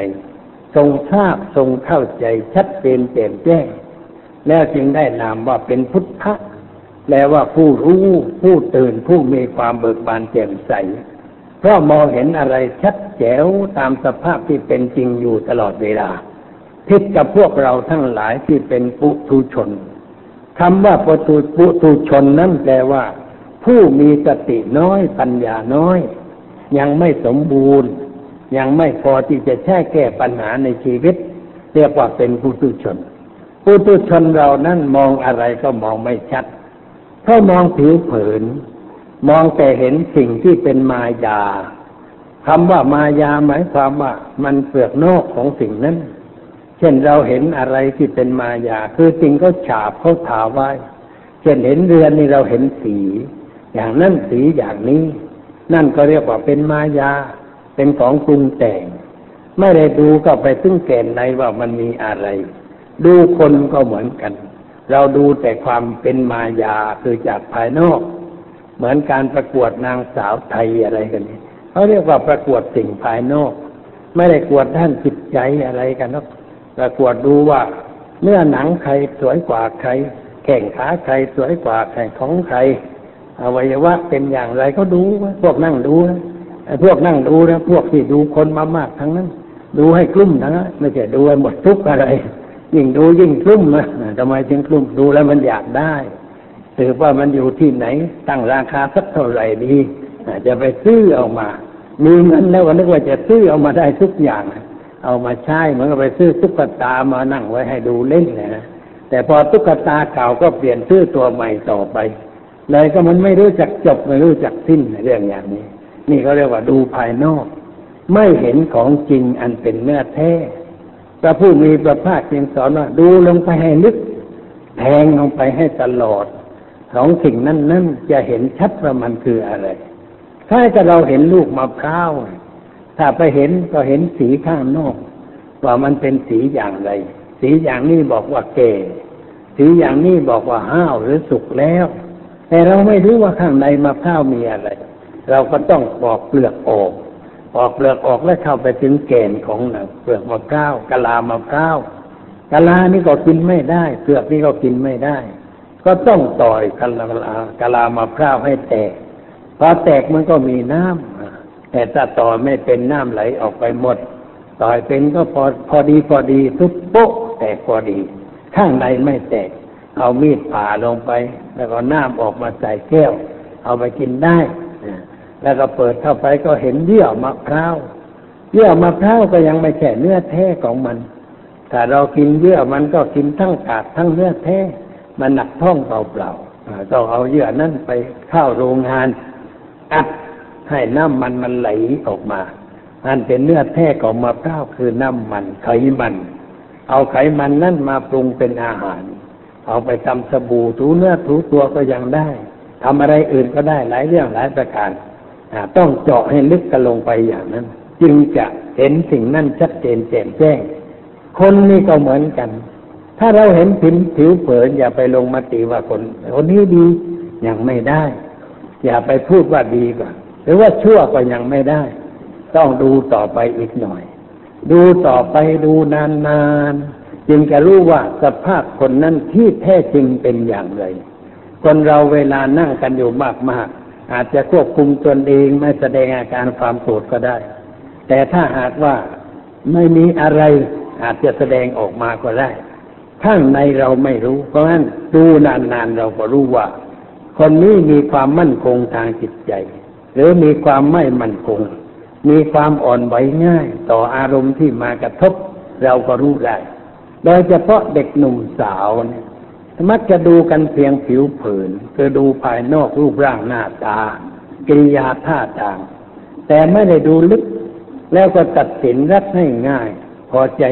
Speaker 1: ทรงทราบทรงเข้าใจชัดเจนแจ่มแจ้ง แล้วจึงได้นามว่าเป็นพุทธะแปลว่าผู้รู้ผู้ตื่นผู้มีความเบิกบานแจ่มใส เพราะมองเห็นอะไรชัดแจ๋วตามสภาพที่เป็นจริงอยู่ตลอดเวลา ผิดกับพวกเราทั้งหลายที่เป็นปุถุชนคำว่าปุถุปุถุชนนั้นแปลว่า ผู้มีสติน้อยปัญญาน้อย ยังไม่สมบูรณ์ ยังไม่พอที่จะใช้แก้ปัญหาในชีวิต เรียกว่าเป็นปุถุชนปุถุชนเรานั้นมองอะไรก็มองไม่ชัดเพราะมองผิวเผิน มองแต่เห็นสิ่งที่เป็นมายาคำว่ามายาหมายความว่า มันเปลือกนอกของสิ่งนั้น ช่นเราเห็นอะไรที่เป็นมายา คือสิ่งเขาฉาบเขาถาไว้ เช่นเห็นเรือนนี่เราเห็นสี อย่างนั้นสีอย่างนี้ นั่นก็เรียกว่าเป็นมายา เป็นของปรุงแต่ง ไม่ได้ดูก็ไปซึ่งแก่นในว่ามันมีอะไร ดูคนก็เหมือนกัน เราดูแต่ความเป็นมายาคือจากภายนอก เหมือนการประกวดนางสาวไทยอะไรกันนี่เขาเรียกว่าประกวดสิ่งภายนอก ไม่ได้กวดด้านจิตใจอะไรกันนะ ประกวดดูว่าเนื้อหนังใครสวยกว่าใคร แข่งขาใครสวยกว่าใครของใครอวัยวะเป็นอย่างไรก็ดูพวกนั่งดูไอ้พวกนั่งดูนะพวกที่ดูคนมามากทั้งนั้น ดูให้กลุ่มทั้งนั้นไม่ใช่ดูให้หมดทุกอะไร ยิ่งดูยิ่งกลุ่มนะทำไมจึงกลุ่มดูแล้วมันอยากได้ถือว่ามันอยู่ที่ไหนตั้งราคาสักเท่าไหร่ดีจะไปซื้อเอามา มีเงินแล้วก็นึกว่าจะซื้อเอามาได้ทุกอย่าง เอามาใช้เหมือนกับไปซื้อตุ๊กตามานั่งไว้ให้ดูเล่นนะแต่พอตุ๊กตาเก่าก็เปลี่ยนซื้อตัวใหม่ต่อไป เลยก็มันไม่รู้จักจบไม่รู้จักสิ้นเรื่องอย่างนี้ นี่เขาเรียกว่าดูภายนอก ไม่เห็นของจริงอันเป็นเนื้อแท้พระผู้มีพระภาคจึงสอนว่าดูลงไปให้ลึกแทงลงไปให้ตลอดของสิ่งนั้นนั้นจะเห็นชัดว่ามันคืออะไร ถ้าจะเราเห็นลูกมะพร้าว ถ้าไปเห็นก็เห็นสีข้างนอก ว่ามันเป็นสีอย่างไร สีอย่างนี้บอกว่าแก่ สีอย่างนี้บอกว่าห้าวหรือสุกแล้ว แต่เราไม่รู้ว่าข้างในมะพร้าวมีอะไร เราก็ต้องปอกเปลือกออก ปอกเปลือกออกแล้วเข้าไปถึงแก่นของเปลือกมะพร้าวกะลามะพร้าวกะลานี่ก็กินไม่ได้ เปลือกนี่ก็กินไม่ได้ ก็ต้องต่อยกะลากะลามะพร้าวให้แตกพอแตกมันก็มีน้ำ แต่ถ้าต่อไม่เป็นน้ำไหลออกไปหมด ต่อยเป็นก็พอพอดีพอดีทุบโป๊ะแตกพอดี ข้างในไม่แตก เอามีดผ่าลงไป แล้วก็น้ำออกมาใส่แก้ว เอาไปกินได้ แล้วก็เปิดเข้าไปก็เห็นเยื่อมะพร้าวเยื่อมะพร้าวก็ยังไม่ใช่เนื้อแท้ของมันถ้าเรากินเยื่อมันก็กินทั้งกาดทั้งเนื้อแท้มันหนักท้องเปล่าๆอ่าต้องเอาเยื่อนั้นไปเข้าโรงงานอัด ให้น้ำมันมันไหลออกมานั่นเป็นเนื้อแท้ของมะพร้าวคือน้ำมันไขมัน เอาไขมันนั่นมาปรุงเป็นอาหาร เอาไปทำสบู่ถูเนื้อถูตัวก็ยังได้ทำอะไรอื่นก็ได้หลายเรื่องหลายประการต้องเจาะให้ลึกกันลงไปอย่างนั้น จึงจะเห็นสิ่งนั้นชัดเจนแจ่มแจ้ง คนนี่ก็เหมือนกัน ถ้าเราเห็นผิวผิวเผินอย่าไปลงมติว่าคนคนนี้ดียังไม่ได้ อย่าไปพูดว่าดีก่อน หรือว่าชั่วก็ยังไม่ได้ ต้องดูต่อไปอีกหน่อย ดูต่อไปดูนานๆจึงจะรู้ว่าสภาพคนนั้นที่แท้จริงเป็นอย่างไร คนเราเวลานั่งกันอยู่มากๆอาจจะควบคุมตนเองไม่แสดงอาการความโกรธก็ได้ แต่ถ้าหากว่าไม่มีอะไรอาจจะแสดงออกมาก็ได้ ข้างในเราไม่รู้ เพราะฉะนั้นดูนานๆเราก็รู้ว่า คนนี้มีความมั่นคงทางจิตใจ หรือมีความไม่มั่นคง มีความอ่อนไหวง่าย ต่ออารมณ์ที่มากระทบ เราก็รู้ได้ โดยเฉพาะเด็กหนุ่มสาวเนี่ยมักจะดูกันเพียงผิวเผินคือดูภายนอกรูปร่างหน้าตา กิริยาท่าทาง แต่ไม่ได้ดูลึก แล้วก็ตัดสินรักง่ายๆพอใจ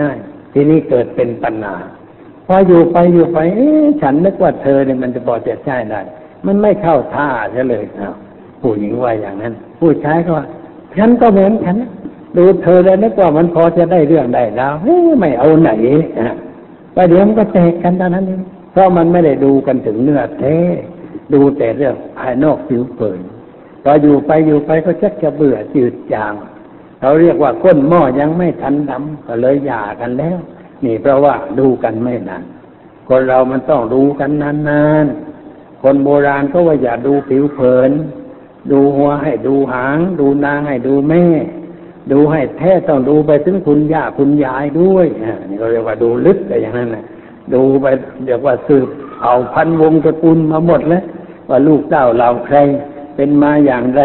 Speaker 1: ง่ายๆ ทีนี้เกิดเป็นปัญหาพออยู่ไปอยู่ไปฉันนึกว่าเธอเนี่ยมันจะพอจะใช่ได้ มันไม่เข้าท่าใช่เลยอ้าว ผู้หญิงว่าอย่างนั้น ผู้ชายก็ว่าฉันก็เหมือนฉันดูเธอแล้วนึกว่ามันพอจะได้เรื่องได้แล้วไม่เอาไหนอะประเดี๋ยวมันก็แตกกันเท่านั้นเองเพราะมันไม่ได้ดูกันถึงเนื้อแท้ดูแต่เรื่องภายนอกผิวเผินพออยู่ไปอยู่ไปก็ชักจะเบื่อจืดจางเขาเรียกว่าก้นหม้อยังไม่ทันดำก็เลยหย่ากันแล้ว นี่เพราะว่าดูกันไม่นานคนเรามันต้องดูกันนานๆคนโบราณก็ว่าอย่าดูผิวเผิน ดูหัวให้ดูหาง ดูนางให้ดูแม่ ดูให้แท้ต้องดูไปถึงคุณย่าคุณยายด้วยนี่ก็เรียกว่าดูลึกอะไรอย่างนั้นนะดูไปเรียกว่าสืบเอาพันวงศ์ตระกูลมาหมดแล้ว ว่าลูกเต้าเราใครเป็นมาอย่างไร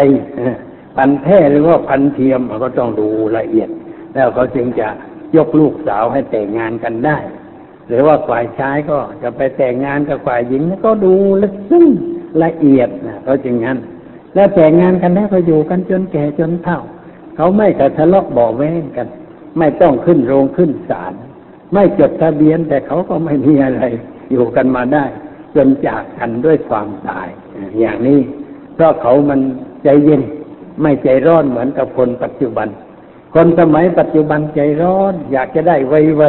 Speaker 1: พันแท้หรือว่าพันเทียมก็ต้องดูละเอียด แล้วเขาจึงจะยกลูกสาวให้แต่งงานกันได้ หรือว่าฝ่ายชายก็จะไปแต่งงานกับฝ่ายหญิงก็ดูลึกซึ้งละเอียดนะเขาจึงงั้น แล้วแต่งงานกันแล้วก็อยู่กันจนแก่จนเฒ่า เขาไม่กระทะเลาะเบาะแว้งกัน ไม่ต้องขึ้นโรงขึ้นศาลไม่จดทะเบียนแต่เขาก็ไม่มีอะไร อยู่กันมาได้ จนจากกันด้วยความตาย อย่างนี้เพราะเขามันใจเย็น ไม่ใจร้อนเหมือนกับคนปัจจุบัน คนสมัยปัจจุบันใจร้อน อยากจะได้ไว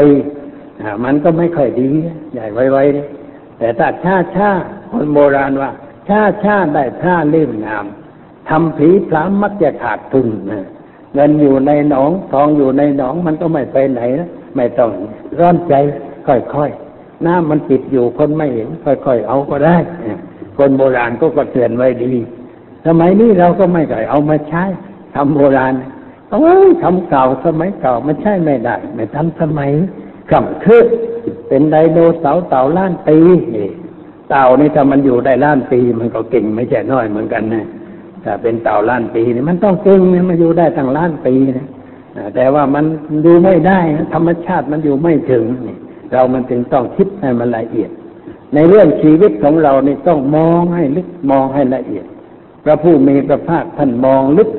Speaker 1: ๆมันก็ไม่ค่อยดีใหญ่ไวๆเนี่ยแต่ถ้าช้าๆคนโบราณว่า ช้าช้าได้ท่าเล่มงามทำผีพรามมักจะขาดทุนนะเงินอยู่ในหนองทองอยู่ในหนองมันก็ไม่ไปไหนนะไม่ต้องร้อนใจค่อยๆน้ำมันติดอยู่คนไม่เห็น ค่อยๆเอาก็ได้คนโบราณก็กเตือนไว้ดีสมัยนี้เราก็ไม่ได้เอามาใช้ทำโบราณเอ้ยทำเก่าสมัยเก่ามันใช่ไม่ได้ ไม่ทำสมัยกำคือเป็นไดโนเสาร์เต่าล้านปีนี่ เต่านี่ถ้ามันอยู่ได้ล้านปีมันก็เก่งไม่ใช่น้อยเหมือนกันนะถ้าเป็นเต่าล้านปีนี่มันต้องเก่งนะมันอยู่ได้ตั้งล้านปีนะแต่ว่ามันดูไม่ได้นะธรรมชาติมันอยู่ไม่ถึงนี่เรามันจึงต้องคิดให้มันละเอียด ในเรื่องชีวิตของเรานี่ต้องมองให้ลึกมองให้ละเอียด พระผู้มีพระภาคท่านมองลึก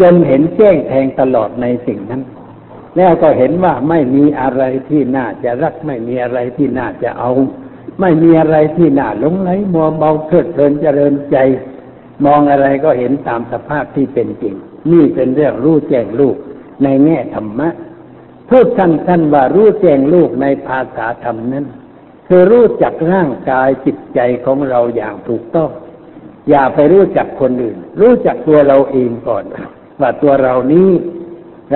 Speaker 1: จนเห็นแจ้งแทงตลอดในสิ่งนั้นแล้วก็เห็นว่าไม่มีอะไรที่น่าจะรักไม่มีอะไรที่น่าจะเอา ไม่มีอะไรที่น่าหลงไหลมัวเมาเพลิดเพลินเจริญใจ มองอะไรก็เห็นตามสภาพที่เป็นจริง นี่เป็นเรื่องรู้แจ้งลูกในแง่ธรรมะพูดสั้นๆว่ารู้แจ้งลูกในภาษาธรรมนั้น คือรู้จักร่างกายจิตใจของเราอย่างถูกต้อง อย่าไปรู้จักคนอื่น รู้จักตัวเราเองก่อน ว่าตัวเรานี้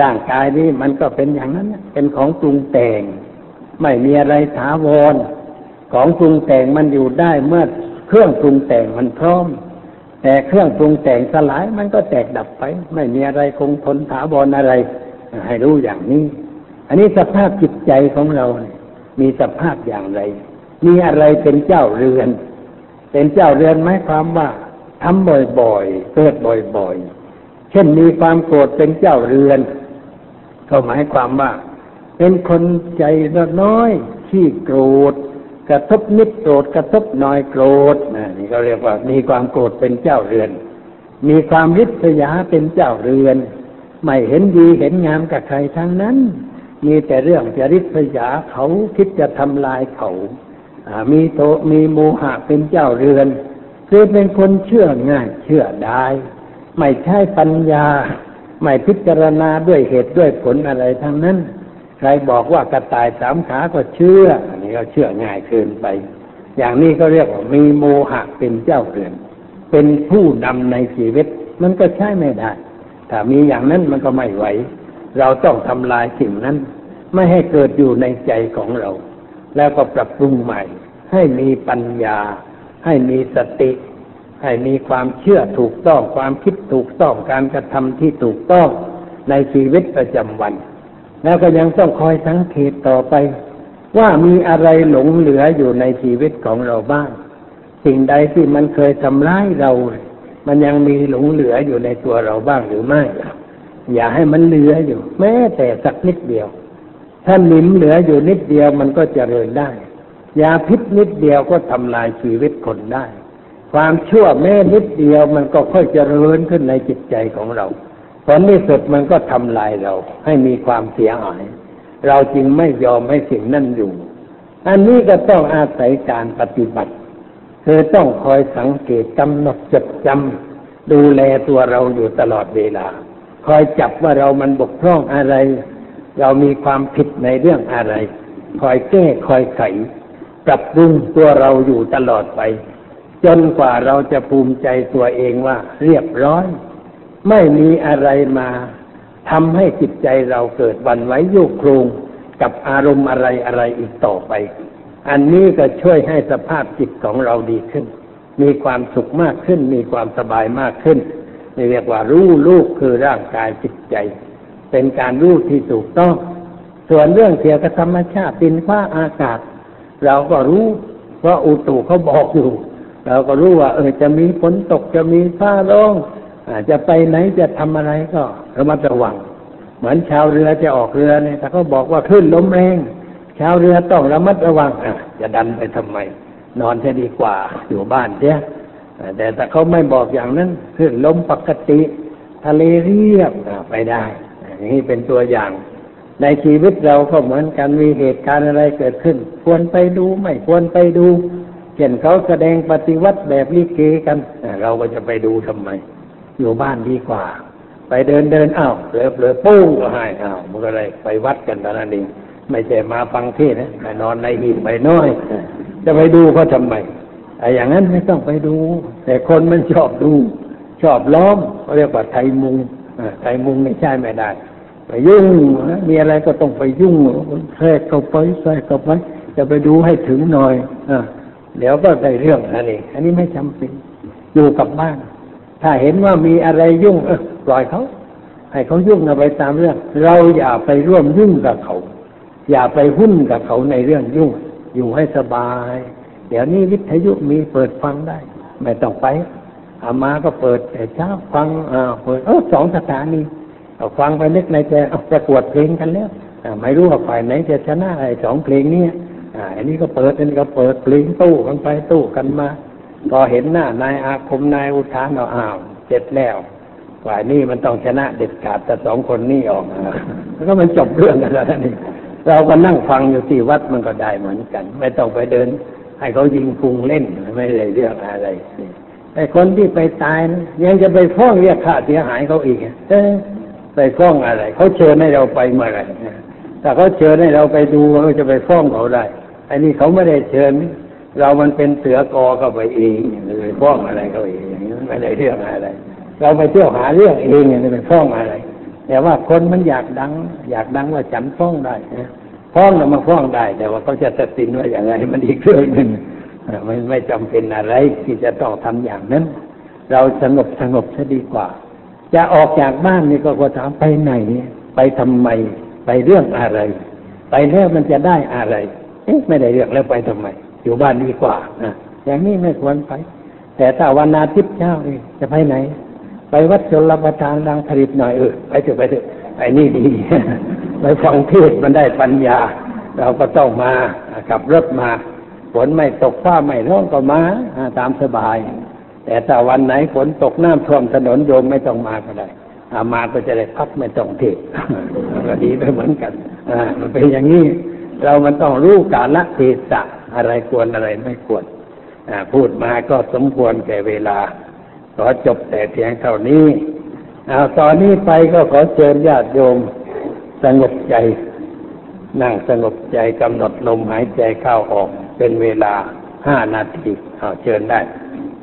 Speaker 1: ร่างกายนี้มันก็เป็นอย่างนั้นเป็นของปรุงแต่ง ไม่มีอะไรถาวร ของปรุงแต่งมันอยู่ได้เมื่อเครื่องปรุงแต่งมันพร้อม แต่เครื่องปรุงแต่งสลายมันก็แตกดับไป ไม่มีอะไรคงทนถาวรอะไร ให้รู้อย่างนี้ อันนี้สภาพจิตใจของเราเนี่ยมีสภาพอย่างไร มีอะไรเป็นเจ้าเรือน เป็นเจ้าเรือนหมายความว่าทำบ่อยๆเกิดบ่อยๆ เช่นมีความโกรธเป็นเจ้าเรือน ก็หมายความว่า เป็นคนใจน้อยขี้โกรธ กระทบนิดโกรธกระทบน้อยโกรธนะนี่ก็เรียกว่ามีความโกรธเป็นเจ้าเรือน มีความริษยาเป็นเจ้าเรือน ไม่เห็นดีเห็นงามกับใครทั้งนั้น มีแต่เรื่องจะริษยาเขาคิดจะทำลายเขาอ่ามีโตมีโมหะเป็นเจ้าเรือนคือเป็นคนเชื่อง่ายเชื่อได้ ไม่ใช่ปัญญา ไม่พิจารณาด้วยเหตุด้วยผลอะไรทั้งนั้น ใครบอกว่ากระต่ายสามขาก็เชื่อ อันนี้ก็เชื่อง่ายเกินไป อย่างนี้ก็เรียกว่ามีโมหะเป็นเจ้าเรือน เป็นผู้นำในชีวิต มันก็ใช่ไม่ได้ ถ้ามีอย่างนั้นมันก็ไม่ไหว เราต้องทำลายสิ่งนั้น ไม่ให้เกิดอยู่ในใจของเรา แล้วก็ปรับปรุงใหม่ ให้มีปัญญา ให้มีสติ ให้มีความเชื่อถูกต้อง ความคิดถูกต้อง การกระทำที่ถูกต้องในชีวิตประจำวัน แล้วก็ยังต้องคอยสังเกตต่อไป ว่ามีอะไรหลงเหลืออยู่ในชีวิตของเราบ้าง สิ่งใดที่มันเคยทำร้ายเรา มันยังมีหลงเหลืออยู่ในตัวเราบ้างหรือไม่ อย่าให้มันเหลืออยู่ แม้แต่สักนิดเดียว ถ้าหนิมเหลืออยู่นิดเดียวมันก็เจริญได้ ยาพิษนิดเดียวก็ทำลายชีวิตคนได้ ความชั่วแม้นิดเดียวมันก็ค่อยเจริญขึ้นในจิตใจของเรา ผลที่สุดมันก็ทำลายเรา ให้มีความเสียหาย เราจึงไม่ยอมให้สิ่งนั้นอยู่ อันนี้ก็ต้องอาศัยการปฏิบัติ คือต้องคอยสังเกตกำหนดจดจำดูแลตัวเราอยู่ตลอดเวลา คอยจับว่าเรามันบกพร่องอะไร เรามีความผิดในเรื่องอะไร คอยแก้คอยไข ปรับปรุงตัวเราอยู่ตลอดไป จนกว่าเราจะภูมิใจตัวเองว่าเรียบร้อย ไม่มีอะไรมาทำให้จิตใจเราเกิดวันไหวโยกโครงกับอารมณ์อะไรอะไรอีกต่อไป อันนี้ก็ช่วยให้สภาพจิตของเราดีขึ้น มีความสุขมากขึ้น มีความสบายมากขึ้นนี่เรียกว่ารู้ลูกคือร่างกายจิตใจ เป็นการรู้ที่ถูกต้อง ส่วนเรื่องเกี่ยวกับธรรมชาติดินฟ้าอากาศ เราก็รู้เพราอุตุเขาบอกอยู่ เราก็รู้ว่าเออจะมีฝนตกจะมีฟ้าร้อง จจะไปไหนจะทำอะไรก็ระมัดระวัง เหมือนชาวเรือจะออกเรือเนี่ยถ้าเขาบอกว่าขึ้นลมแรงชาวเรือต้องระมัดระวังอะจะดันไปทำไม นอนจะดีกว่าอยู่บ้านเสียแต่ถ้าเขาไม่บอกอย่างนั้นขึ้นลมปกติ ทะเลเรียบไปได้อย่างนี้เป็นตัวอย่าง ในชีวิตเราก็เหมือนกันมีเหตุการณ์อะไรเกิดขึ้น ควรไปดูไม่ควรไปดูเช่นเขาแสดงปฏิวัติแบบลิเกกัน เราก็จะไปดูทำไม อยู่บ้านดีกว่า ไปเดินเดินอ้าวเลอเลอปุ้งก็ให้อ้าวมันก็เลยไปวัดกันตอนนั้นเองไม่ใช่มาฟังเทศนะไปนอนในหีบไปน้อย จะไปดูเขาทำไมไอ้อย่างนั้นไม่ต้องไปดู แต่คนมันชอบดู ชอบล้อมเขาเรียกว่าไทยมุงอ่าไทยมุงไม่ใช่ไม่ได้ไปยุ่งนะมีอะไรก็ต้องไปยุ่งแทรกเข้าไปแทรกเข้าไปจะไปดูให้ถึงหน่อยอเดี๋ยวก็ได้เรื่องอันนี้อันนี้ไม่จำเป็นอยู่กับบ้าน ถ้าเห็นว่ามีอะไรยุ่งเออปล่อยเขาให้เขายุ่งเอาไปตามเรื่อง เราอย่าไปร่วมยุ่งกับเขา อย่าไปหุ้นกับเขาในเรื่องยุ่ง อยู่ให้สบาย เดี๋ยวนี้วิทยุมีเปิดฟังได้ ไม่ต้องไปอามาก็เปิดแต่เช้าฟังอ่าเปิดเออสองสถานีฟังไปนึกในใจเอาประกวดเพลงกันแล้วไม่รู้ว่าฝ่ายไหนจะชนะไอ้สองเพลงนี้อ่าอันนี้ก็เปิดอันนี้ก็เปิดเพลงตู้กันไปตู้กันมา พอเห็นหน้านายอาคมนายอุทานเอาอ้าวเจ็ดแล้วฝ่ายนี้มันต้องชนะเด็ดขาดแต่สองคนนี้ออกมาแล้วก็มันจบเรื่องกันแล้วนี่เราก็นั่งฟังอยู่ที่วัดมันก็ได้เหมือนกัน ไม่ต้องไปเดิน ให้เขายิงพุงเล่นไม่ได้เรื่องอะไรไอ้คนที่ไปตายนะยังจะไปฟ้องเรียกค่าเสียหายเขาอีกเออไปฟ้องอะไรเขาเชิญให้เราไปเมื่อไหร่ถ้าเขาเชิญให้เราไปดูเขาจะไปฟ้องเขาได้อ้นี่เขาไม่ได้เชิญ เรามันเป็นเสือกอเข้าไปเองเลยฟ้องอะไรเขาเองไม่ได้เรื่องอะไร เราไปเที่ยวหาเรื่องเองเนี่ยไปฟ้องอะไร แต่ว่าคนมันอยากดัง อยากดังว่าฉันฟ้องได้นะฟ้องเรามาฟ้องได้ แต่ว่าเขาจะตัดสินว่าอย่างไรมันอีกเรื่องหนึ่งมันไม่จำเป็นอะไรที่จะต้องทำอย่างนั้น เราสงบสงบซะดีกว่า จะออกจากบ้านนี่ก็ก็ถามไปไหน ไปทำไม ไปเรื่องอะไร ไปแล้วมันจะได้อะไรเอ๊ะไม่ได้เรื่องแล้วไปทำไม อยู่บ้านดีกว่านะอย่างนี้ไม่ควรไป แต่ถ้าวันอาทิตย์เช้าเองจะไปไหน ไปวัดชลประทานดังผลิตหน่อยเออไปเถอะไปเถอะไอ้นี่ดีไปฟังเทศมันได้ปัญญา เราก็ต้องมาขับรถมาฝนไม่ตกฟ้าไม่ร้องก็มาตามสบาย แต่ถ้าวันไหนฝนตกน้ำท่วมถนนโยมไม่ต้องมาก็ได้อามาก็จะได้พักไม่ต้องเทศก็ดีไปเหมือนกันอ่ามันเป็นอย่างนี้ เรามันต้องรู้กาลเทศะ อะไรควรอะไรไม่ควรพูดมาก็สมควรแก่เวลา ขอจบแต่เพียงเท่านี้เอาตอนนี้ไปก็ขอเชิญญาติโยมสงบใจ นั่งสงบใจกำหนดลมหายใจเข้าออกเป็นเวลาห้านาทีเอาเชิญได้